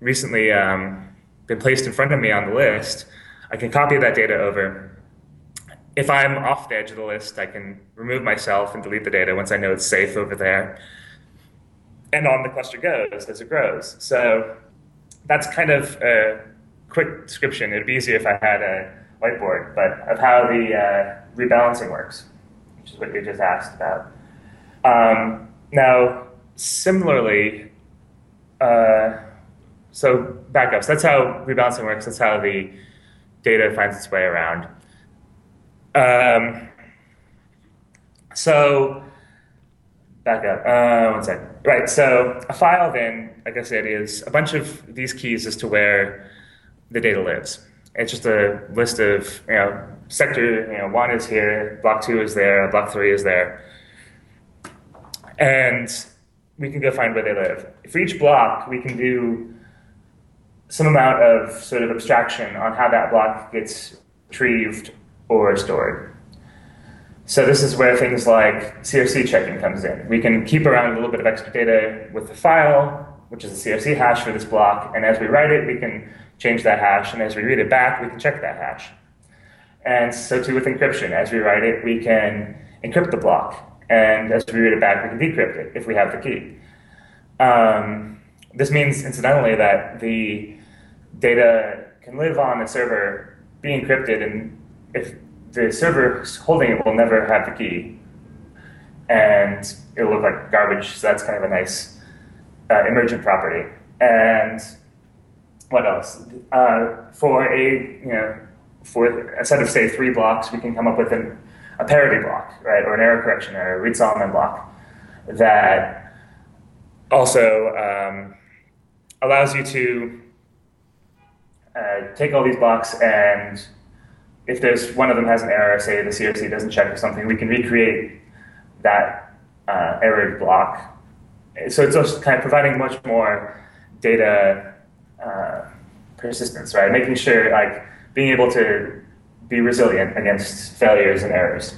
recently um, been placed in front of me on the list, I can copy that data over. If I'm off the edge of the list, I can remove myself and delete the data once I know it's safe over there. And on the cluster goes as it grows. So that's kind of a quick description. It'd be easier if I had a whiteboard, but of how the uh, rebalancing works, which is what you just asked about. Um, now, similarly, uh, so backups, that's how rebalancing works, that's how the data finds its way around. Um, so, back up, uh, one second. Right, so a file then, like I said, is a bunch of these keys as to where the data lives. It's just a list of, you know, sector, you know, one is here, block two is there, block three is there. And we can go find where they live. For each block, we can do some amount of sort of abstraction on how that block gets retrieved or stored. So this is where things like CRC checking comes in. We can keep around a little bit of extra data with the file, which is a CRC hash for this block, and as we write it, we can change that hash, and as we read it back, we can check that hash. And so too with encryption. As we write it, we can encrypt the block. And as we read it back, we can decrypt it if we have the key. Um, this means, incidentally, that the data can live on a server, be encrypted, and if the server holding it will never have the key, and it'll look like garbage. So that's kind of a nice uh, emergent property. And what else? Uh, for a you know for a set of say three blocks, we can come up with an, a parity block, right, or an error correction or a Reed Solomon block that also um, allows you to uh, take all these blocks and if there's one of them has an error, say the CRC doesn't check or something, we can recreate that uh, block. So it's just kind of providing much more data uh, persistence, right? Making sure like being able to be resilient against failures and errors.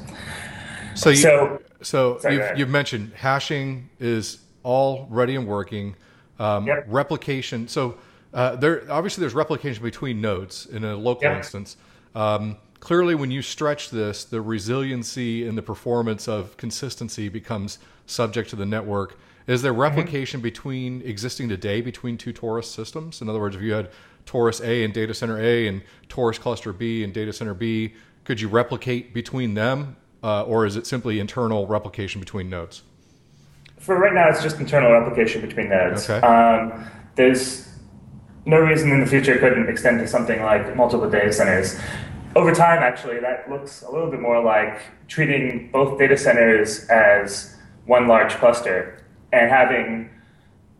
So, you, so, so sorry, you've, you've, mentioned hashing is all ready and working. Um, yep. Replication. So uh, there obviously there's replication between nodes in a local yep. instance. Um, clearly, when you stretch this, the resiliency and the performance of consistency becomes subject to the network. Is there mm-hmm. replication mm-hmm. between existing today between two Torus systems? In other words, if you had Torus A and data center A and Torus cluster B and data center B, could you replicate between them, uh, or is it simply internal replication between nodes? For right now, it's just internal replication between nodes. Okay. Um, there's no reason in the future it couldn't extend to something like multiple data centers. Over time, actually, that looks a little bit more like treating both data centers as one large cluster and having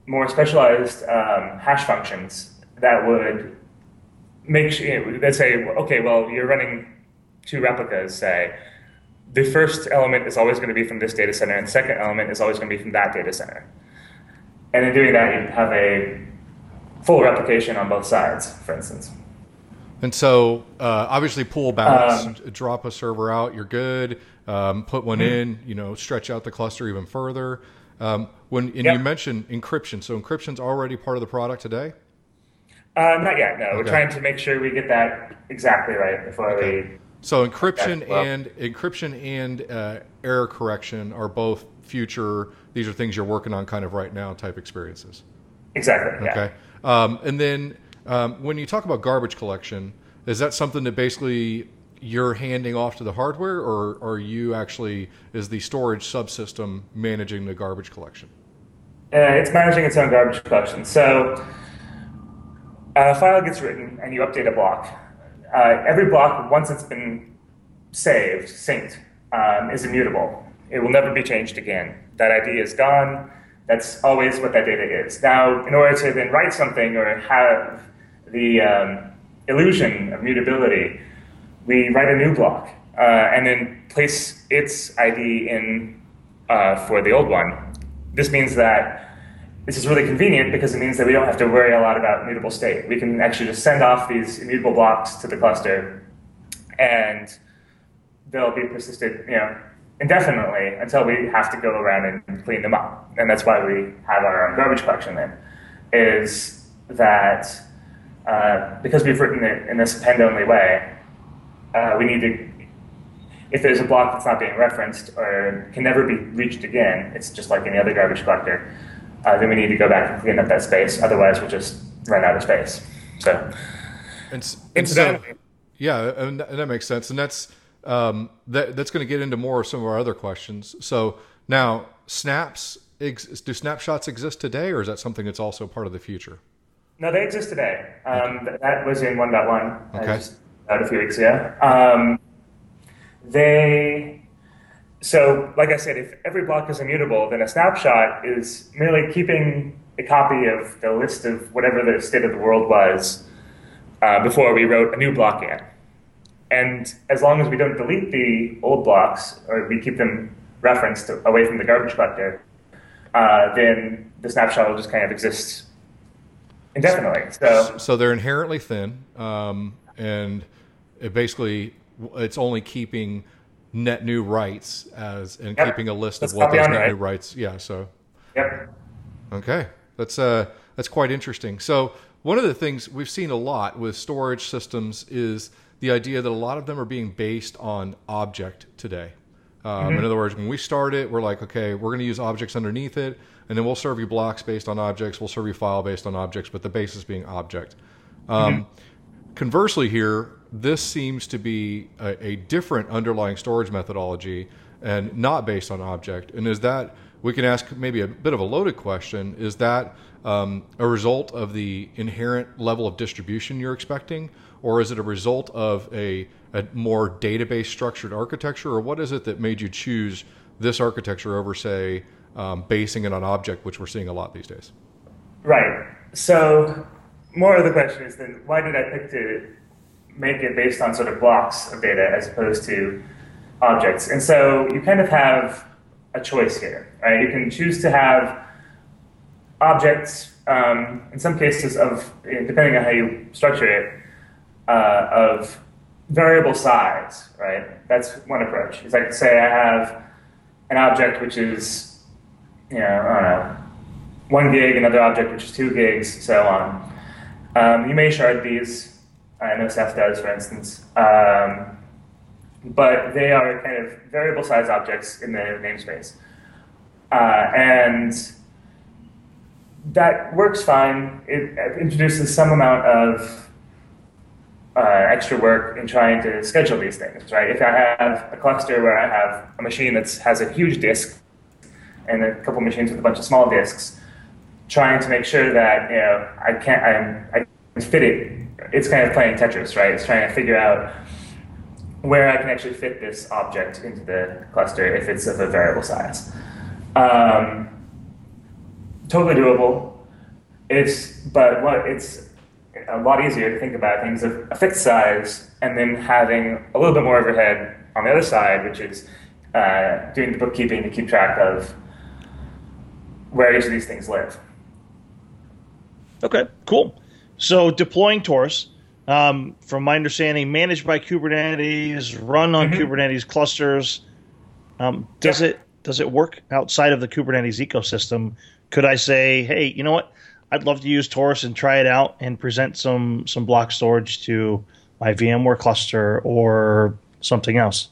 more specialized um, hash functions that would make sure, let's say, okay, well, you're running two replicas, say. The first element is always going to be from this data center, and the second element is always going to be from that data center. And in doing that, you have a full replication on both sides, for instance. And so, uh, obviously, pool balance, um, drop a server out, you're good. Um, put one mm-hmm. in, you know, stretch out the cluster even further. Um, when and yep. you mentioned encryption, so encryption's already part of the product today. Uh, not yet. No, okay. we're trying to make sure we get that exactly right before okay. we. So encryption well. and encryption and uh, error correction are both future. These are things you're working on, kind of right now, type experiences. Exactly. Okay. Yeah. Um, and then um, when you talk about garbage collection, is that something that basically you're handing off to the hardware, or are you actually is the storage subsystem managing the garbage collection? Uh, it's managing its own garbage collection. So a file gets written and you update a block. Uh, every block, once it's been saved, synced, um, is immutable. It will never be changed again. That ID is gone. That's always what that data is. Now, in order to then write something or have the um, illusion of mutability, we write a new block uh, and then place its ID in uh, for the old one. This means that this is really convenient because it means that we don't have to worry a lot about mutable state. We can actually just send off these immutable blocks to the cluster, and they'll be persisted, you know, indefinitely until we have to go around and clean them up. And that's why we have our own garbage collection. Then is that uh, because we've written it in this append-only way, uh, we need to. If there's a block that's not being referenced or can never be reached again, it's just like any other garbage collector uh, then we need to go back and clean up that space. Otherwise, we'll just run out of space. So, and, and so, yeah, and that makes sense. And that's um, that, that's going to get into more of some of our other questions. So now, snaps do snapshots exist today, or is that something that's also part of the future? No, they exist today. Um, that was in 1.1 okay. just about a few weeks ago. Um, they so, like I said, if every block is immutable, then a snapshot is merely keeping a copy of the list of whatever the state of the world was uh, before we wrote a new block in. And as long as we don't delete the old blocks, or we keep them referenced away from the garbage collector, uh, then the snapshot will just kind of exist indefinitely. So, so they're inherently thin, um, and it basically it's only keeping net new rights as and yep. keeping a list of what those net right. new rights. Yeah. So. Yep. Okay, that's uh that's quite interesting. So one of the things we've seen a lot with storage systems is the idea that a lot of them are being based on object today. Um, mm-hmm. In other words, when we start it, we're like, okay, we're going to use objects underneath it, and then we'll serve you blocks based on objects. We'll serve you file based on objects, but the basis being object. Um, mm-hmm. Conversely, here, this seems to be a, a, different underlying storage methodology and not based on object. And is that, we can ask maybe a bit of a loaded question, is that um, a result of the inherent level of distribution you're expecting? Or is it a result of a, a more database structured architecture? Or what is it that made you choose this architecture over, say, um, basing it on object, which we're seeing a lot these days? Right. So, more of the question is then why did I pick to make it based on sort of blocks of data as opposed to objects. And so you kind of have a choice here, right? You can choose to have objects, um, in some cases of, depending on how you structure it, uh, of variable size, right? That's one approach. It's like, say I have an object which is, you know, I don't know, one gig, another object which is two gigs, so on. Um, you may shard these I know does, for instance. Um, but they are kind of variable size objects in the namespace. Uh, and that works fine. It introduces some amount of uh, extra work in trying to schedule these things, right? If I have a cluster where I have a machine that has a huge disk and a couple machines with a bunch of small disks, trying to make sure that you know I can't I can fit it. It's kind of playing Tetris, right? It's trying to figure out where I can actually fit this object into the cluster if it's of a variable size. Um, totally doable. It's but what it's a lot easier to think about things of a fixed size and then having a little bit more overhead on the other side, which is uh, doing the bookkeeping to keep track of where each of these things live. Okay, cool. So deploying Torus, um, from my understanding, managed by Kubernetes, run on mm-hmm. Kubernetes clusters. Um, does yeah. it does it work outside of the Kubernetes ecosystem? Could I say, hey, you know what? I'd love to use Torus and try it out and present some some block storage to my VMware cluster or something else.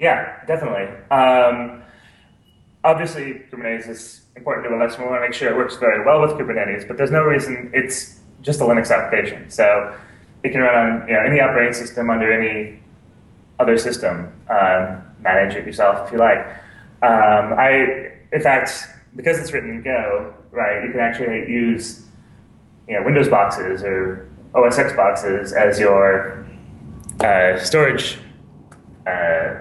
Yeah, definitely. Um, obviously, Kubernetes is important to us. We want to make sure it works very well with Kubernetes, but there's no reason it's just a Linux application. So it can run on you know, any operating system under any other system. Um, manage it yourself if you like. Um, I, in fact, because it's written in Go, right, you can actually use you know, Windows boxes or OS X boxes as your uh, storage uh,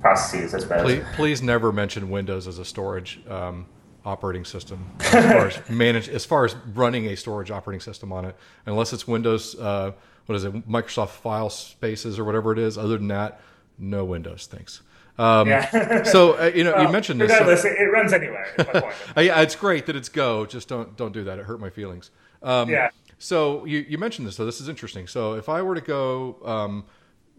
processes, I suppose. Please, please, never mention Windows as a storage um, operating system as far as manage as far as running a storage operating system on it, unless it's Windows. Uh, what is it? Microsoft File Spaces or whatever it is. Other than that, no Windows. Thanks. Um, yeah. so uh, you know, well, you mentioned this. Regardless, so, it runs anywhere. Uh, yeah, it's great that it's Go. Just don't don't do that. It hurt my feelings. Um, yeah. So you, you mentioned this. So this is interesting. So if I were to go, um,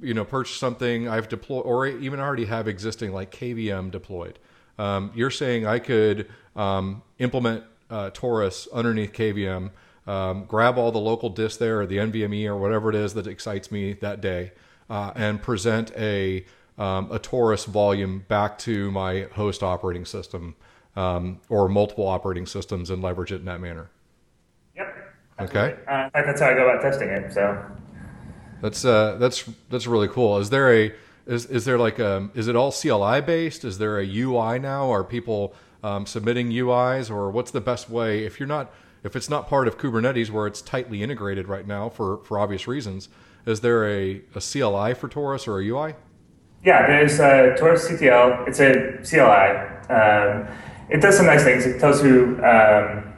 you know, purchase something I've deployed, or even already have existing like KVM deployed. Um, you're saying I could um, implement uh, Torus underneath KVM, um, grab all the local disks there, or the NVMe, or whatever it is that excites me that day, uh, and present a um, a Torus volume back to my host operating system um, or multiple operating systems and leverage it in that manner. Yep. Okay. Uh, that's how I go about testing it. So. That's uh, that's that's really cool. Is there a is is there like a um, is it all CLI based? Is there a UI now? Are people um, submitting UIs, or what's the best way if you're not if it's not part of Kubernetes where it's tightly integrated right now for for obvious reasons? Is there a, a CLI for Torus or a UI? Yeah, there's a Torus CTL. It's a CLI. Um, it does some nice things. It tells you um,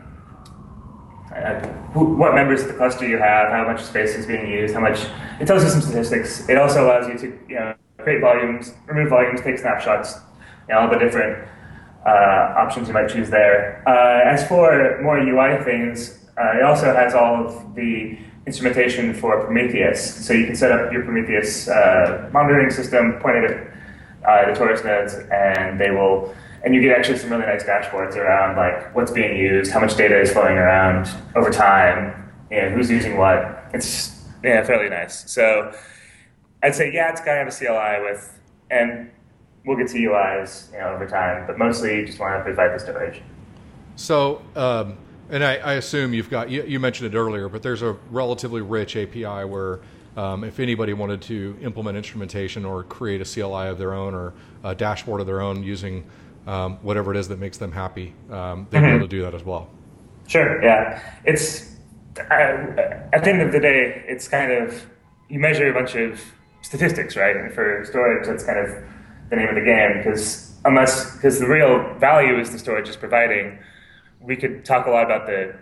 uh, who, what members of the cluster you have, how much space is being used, how much. It tells you some statistics. It also allows you to you know create volumes, remove volumes, take snapshots, you know, all the different uh, options you might choose there. Uh, as for more UI things, uh, it also has all of the instrumentation for Prometheus. So you can set up your Prometheus uh, monitoring system, point it at uh, the Torus nodes, and they will, and you get actually some really nice dashboards around like what's being used, how much data is flowing around over time, you know, who's using what. It's yeah, fairly nice. So I'd say yeah, it's kind of a CLI with, and we'll get to UIs you know over time, but mostly you just want to provide the storage. So. Um and I, I assume you've got, you, you, mentioned it earlier, but there's a relatively rich API where um, if anybody wanted to implement instrumentation or create a CLI of their own or a dashboard of their own using um, whatever it is that makes them happy, um, they'd mm-hmm. be able to do that as well. Sure, yeah. It's, at the end of the day, it's kind of, you measure a bunch of statistics, right? And for storage, that's kind of the name of the game because unless, because the real value is the storage is providing we could talk a lot about the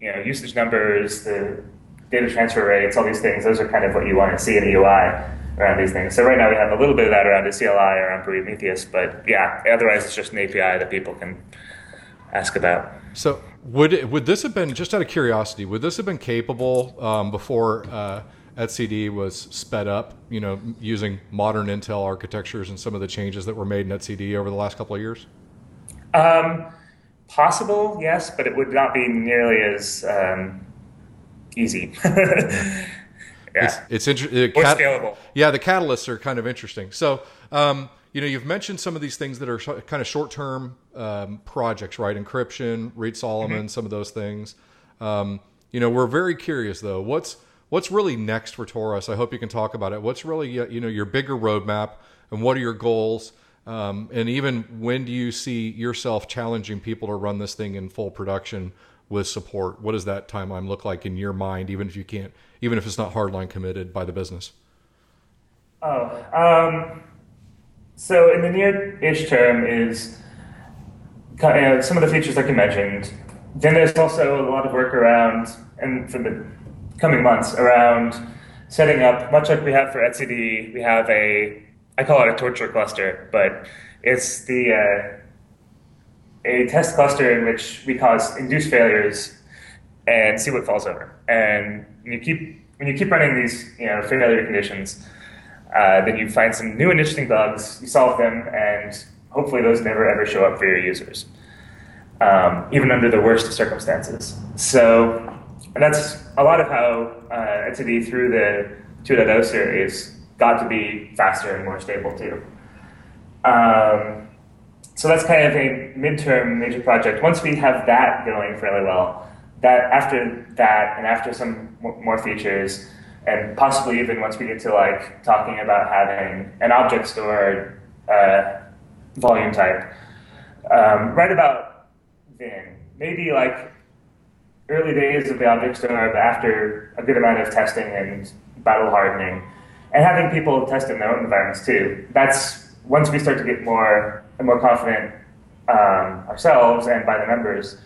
you know usage numbers, the data transfer rates, all these things. Those are kind of what you want to see in the UI around these things. So right now we have a little bit of that around the CLI around Prometheus, but yeah, otherwise it's just an API that people can ask about. So would it, would this have been just out of curiosity? Would this have been capable um, before uh, etcd was sped up? You know, using modern Intel architectures and some of the changes that were made in etcd over the last couple of years. Um, Possible, yes, but it would not be nearly as um, easy. yeah. It's, it's interesting. Cat- scalable. Yeah, the catalysts are kind of interesting. So, um, you know, you've mentioned some of these things that are sh- kind of short-term um, projects, right? Encryption, Reed Solomon, mm-hmm. some of those things. Um, you know, we're very curious though. What's what's really next for Torus? I hope you can talk about it. What's really you know your bigger roadmap and what are your goals? Um, and even when do you see yourself challenging people to run this thing in full production with support? What does that timeline look like in your mind, even if you can't, even if it's not hardline committed by the business? Oh, um, so in the near-ish term is uh, some of the features like you mentioned. Then there's also a lot of work around, and for the coming months, around setting up, much like we have for etcd, we have a I call it a torture cluster, but it's the uh, a test cluster in which we cause induced failures and see what falls over. And you keep when you keep running these you know failure conditions, uh, then you find some new and interesting bugs, you solve them, and hopefully those never ever show up for your users, um, even under the worst circumstances. So and that's a lot of how uh, etcd through the 2.0 series got to be faster and more stable too. Um, so that's kind of a midterm major project. Once we have that going fairly well, that after that and after some more features, and possibly even once we get to like talking about having an object store uh, volume type, um, right about then, maybe like early days of the object store, after a good amount of testing and battle hardening, and having people test in their own environments too. That's once we start to get more and more confident um, ourselves and by the members,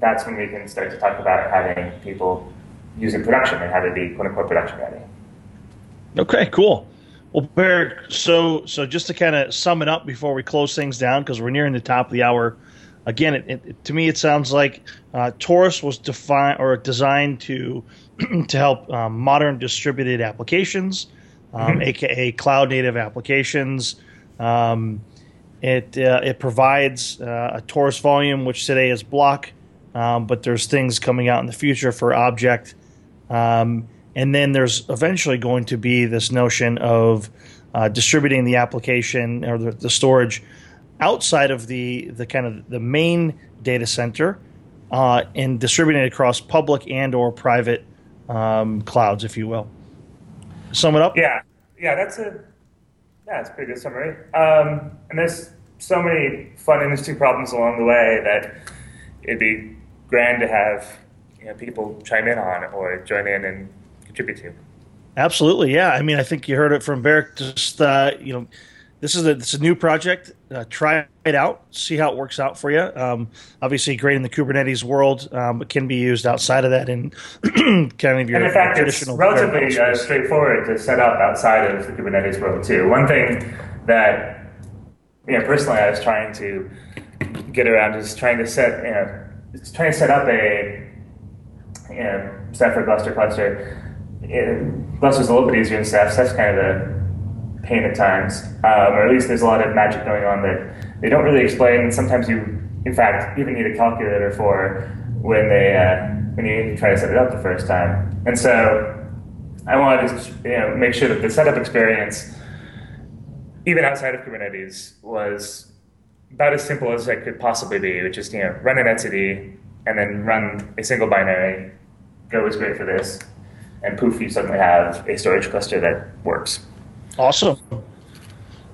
that's when we can start to talk about having people use in production and have it be quote unquote production ready. Okay, cool. Well, Barak, so so just to kind of sum it up before we close things down, because we're nearing the top of the hour. Again, it, it, to me, it sounds like uh, Torus was defined or designed to to help um, modern distributed applications um, mm-hmm. aka cloud native applications. Um, it uh, it provides uh, a Torus volume, which today is block, um, but there's things coming out in the future for object, um, and then there's eventually going to be this notion of uh, distributing the application or the, the, storage outside of the the kind of the main data center uh, and distributing it across public and or private um, clouds, if you will sum it up? Yeah, yeah, that's a yeah, that's a pretty good summary. Um, and there's so many fun interesting problems along the way that it'd be grand to have you know, people chime in on or join in and contribute to. Absolutely, yeah. I mean, I think you heard it from Barak. Just uh, you know, this is a this is a new project. Uh, try it out, see how it works out for you. Um, obviously, great in the Kubernetes world, um, but can be used outside of that in kind of your and in fact, it's relatively uh, straightforward to set up outside of the Kubernetes world too. One thing that you know, personally, I was trying to get around is trying to set you know, trying to set up a you know, Ceph or Gluster cluster. It, Gluster's a little bit easier than Ceph. Ceph's kind of a pain at times, um, or at least there's a lot of magic going on that they don't really explain. And sometimes you, in fact, even need a calculator for when they uh, when you try to set it up the first time. And so I wanted to you know, make sure that the setup experience, even outside of Kubernetes, was about as simple as it could possibly be, which is you know run an etcd and then run a single binary. Go is great for this, and poof, you suddenly have a storage cluster that works. Awesome.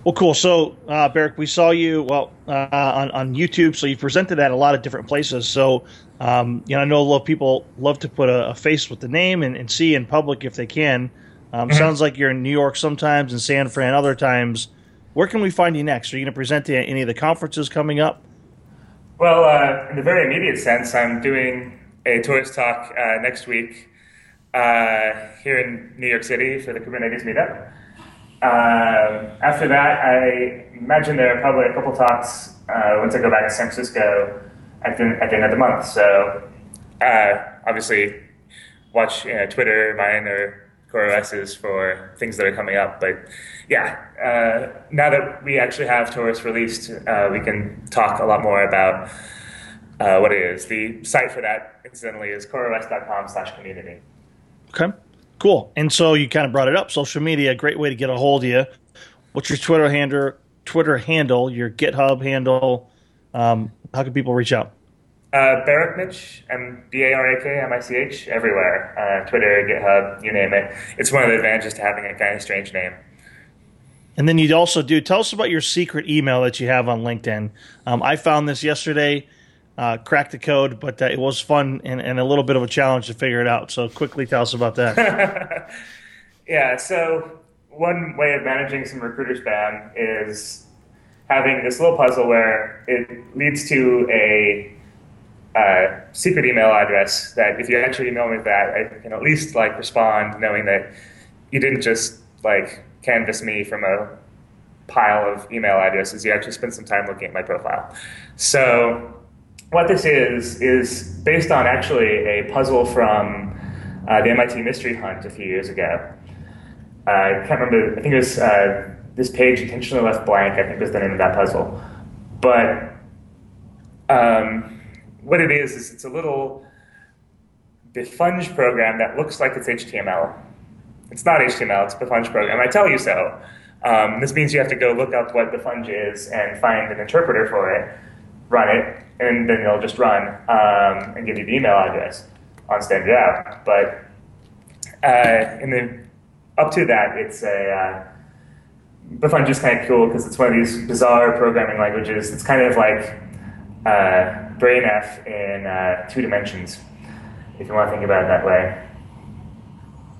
Well, cool. So, uh, Barak, we saw you well uh, on on YouTube. So you presented at a lot of different places. So, um, you know, I know a lot of people love to put a, a face with the name and, and, see in public if they can. Um, mm-hmm. Sounds like you're in New York sometimes and San Fran other times. Where can we find you next? Are you going to present at any of the conferences coming up? Well, uh, in the very immediate sense, I'm doing a Torus talk uh, next week uh, here in New York City for the Kubernetes meetup. Um, after that, I imagine there are probably a couple talks uh, once I go back to San Francisco at the, at the end of the month. So uh, obviously, watch you know, Twitter, mine, or CoreOS's for things that are coming up. But yeah, uh, now that we actually have Torus released, uh, we can talk a lot more about uh, what it is. The site for that, incidentally, is coreos.com slash community. Okay. Cool. And so you kind of brought it up. Social media, great way to get a hold of you. What's your Twitter handle? Twitter handle, your GitHub handle. Um, how can people reach out? Uh, Barak Mitch, M B A R A K M I C H, everywhere. Uh, Twitter, GitHub, you name it. It's one of the advantages to having a kind of strange name. And then you'd also do tell us about your secret email that you have on LinkedIn. Um, I found this yesterday, uh, cracked the code, but uh, it was fun and, and, a little bit of a challenge to figure it out. So quickly tell us about that. yeah. So one way of managing some recruiter spam is having this little puzzle where it leads to a uh, secret email address that if you actually email me that, I can at least like respond knowing that you didn't just like canvass me from a pile of email addresses. You actually spent some time looking at my profile. So what this is is based on actually a puzzle from uh, the MIT Mystery Hunt a few years ago. Uh, I can't remember. I think it was uh, this page intentionally left blank. I think was the name of that puzzle. But um, what it is is it's a little Befunge program that looks like it's HTML it's not HTML, it's Befunge program. I tell you so. Um, this means you have to go look up what Befunge is and find an interpreter for it, run it, and then it'll just run um, and give you the email address on standard out. But uh, in the up to that, it's a uh, is just kind of cool because it's one of these bizarre programming languages. It's kind of like uh, BrainF in uh, two dimensions, if you want to think about it that way.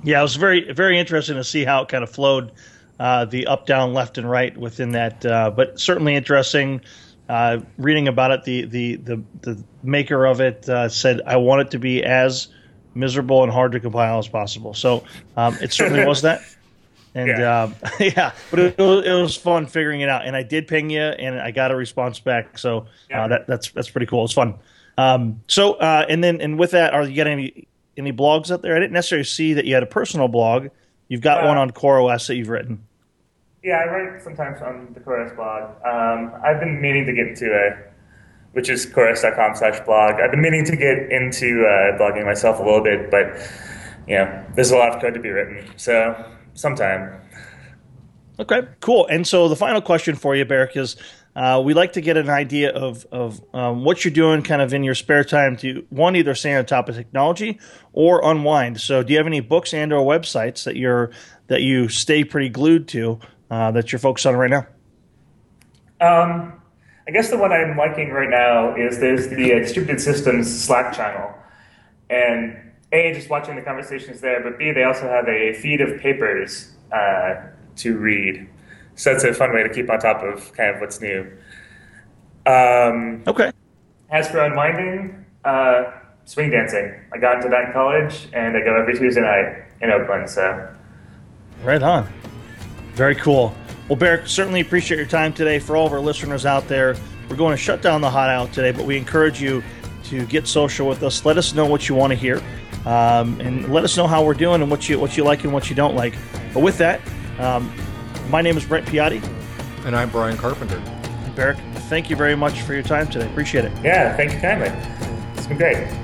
Yeah, it was very very interesting to see how it kind of flowed uh, the up, down, left, and right within that. Uh, but certainly interesting. Uh, reading about it, the the the, the maker of it uh, said, "I want it to be as miserable and hard to compile as possible." So um, it certainly was that. And yeah, um, yeah but it, it, was, it, was, fun figuring it out. And I did ping you, and I got a response back. So uh, yeah. that, that's that's pretty cool. It's fun. Um, so uh, and then and with that, are you getting any any blogs out there? I didn't necessarily see that you had a personal blog. You've got uh, one on CoreOS that you've written. Yeah, I write sometimes on the CoreOS blog. Um, I've been meaning to get into a, which is coreos.com slash blog. I've been meaning to get into uh, blogging myself a little bit, but you know, there's a lot of code to be written. So sometime. Okay, cool. And so the final question for you, Barak, is uh, we like to get an idea of, of um, what you're doing kind of in your spare time to one either stay on top of technology or unwind. So, do you have any books and or websites that you're that you stay pretty glued to uh, that you're focused on right now? Um, I guess the one I'm liking right now is there's the uh, distributed systems Slack channel, and a just watching the conversations there, but b they also have a feed of papers uh, to read. So that's a fun way to keep on top of kind of what's new. Um, okay. As for unwinding, uh, swing dancing. I got into that in college, and I go every Tuesday night in Oakland. So, right on. Very cool. Well, Barak, certainly appreciate your time today. For all of our listeners out there, we're going to shut down the Hot Aisle today, but we encourage you to get social with us. Let us know what you want to hear, um, and let us know how we're doing and what you what you like and what you don't like. But with that, um, my name is Brent Piatti. And I'm Brian Carpenter. Barak, thank you very much for your time today. Appreciate it. Yeah, thank you kindly. It's been great.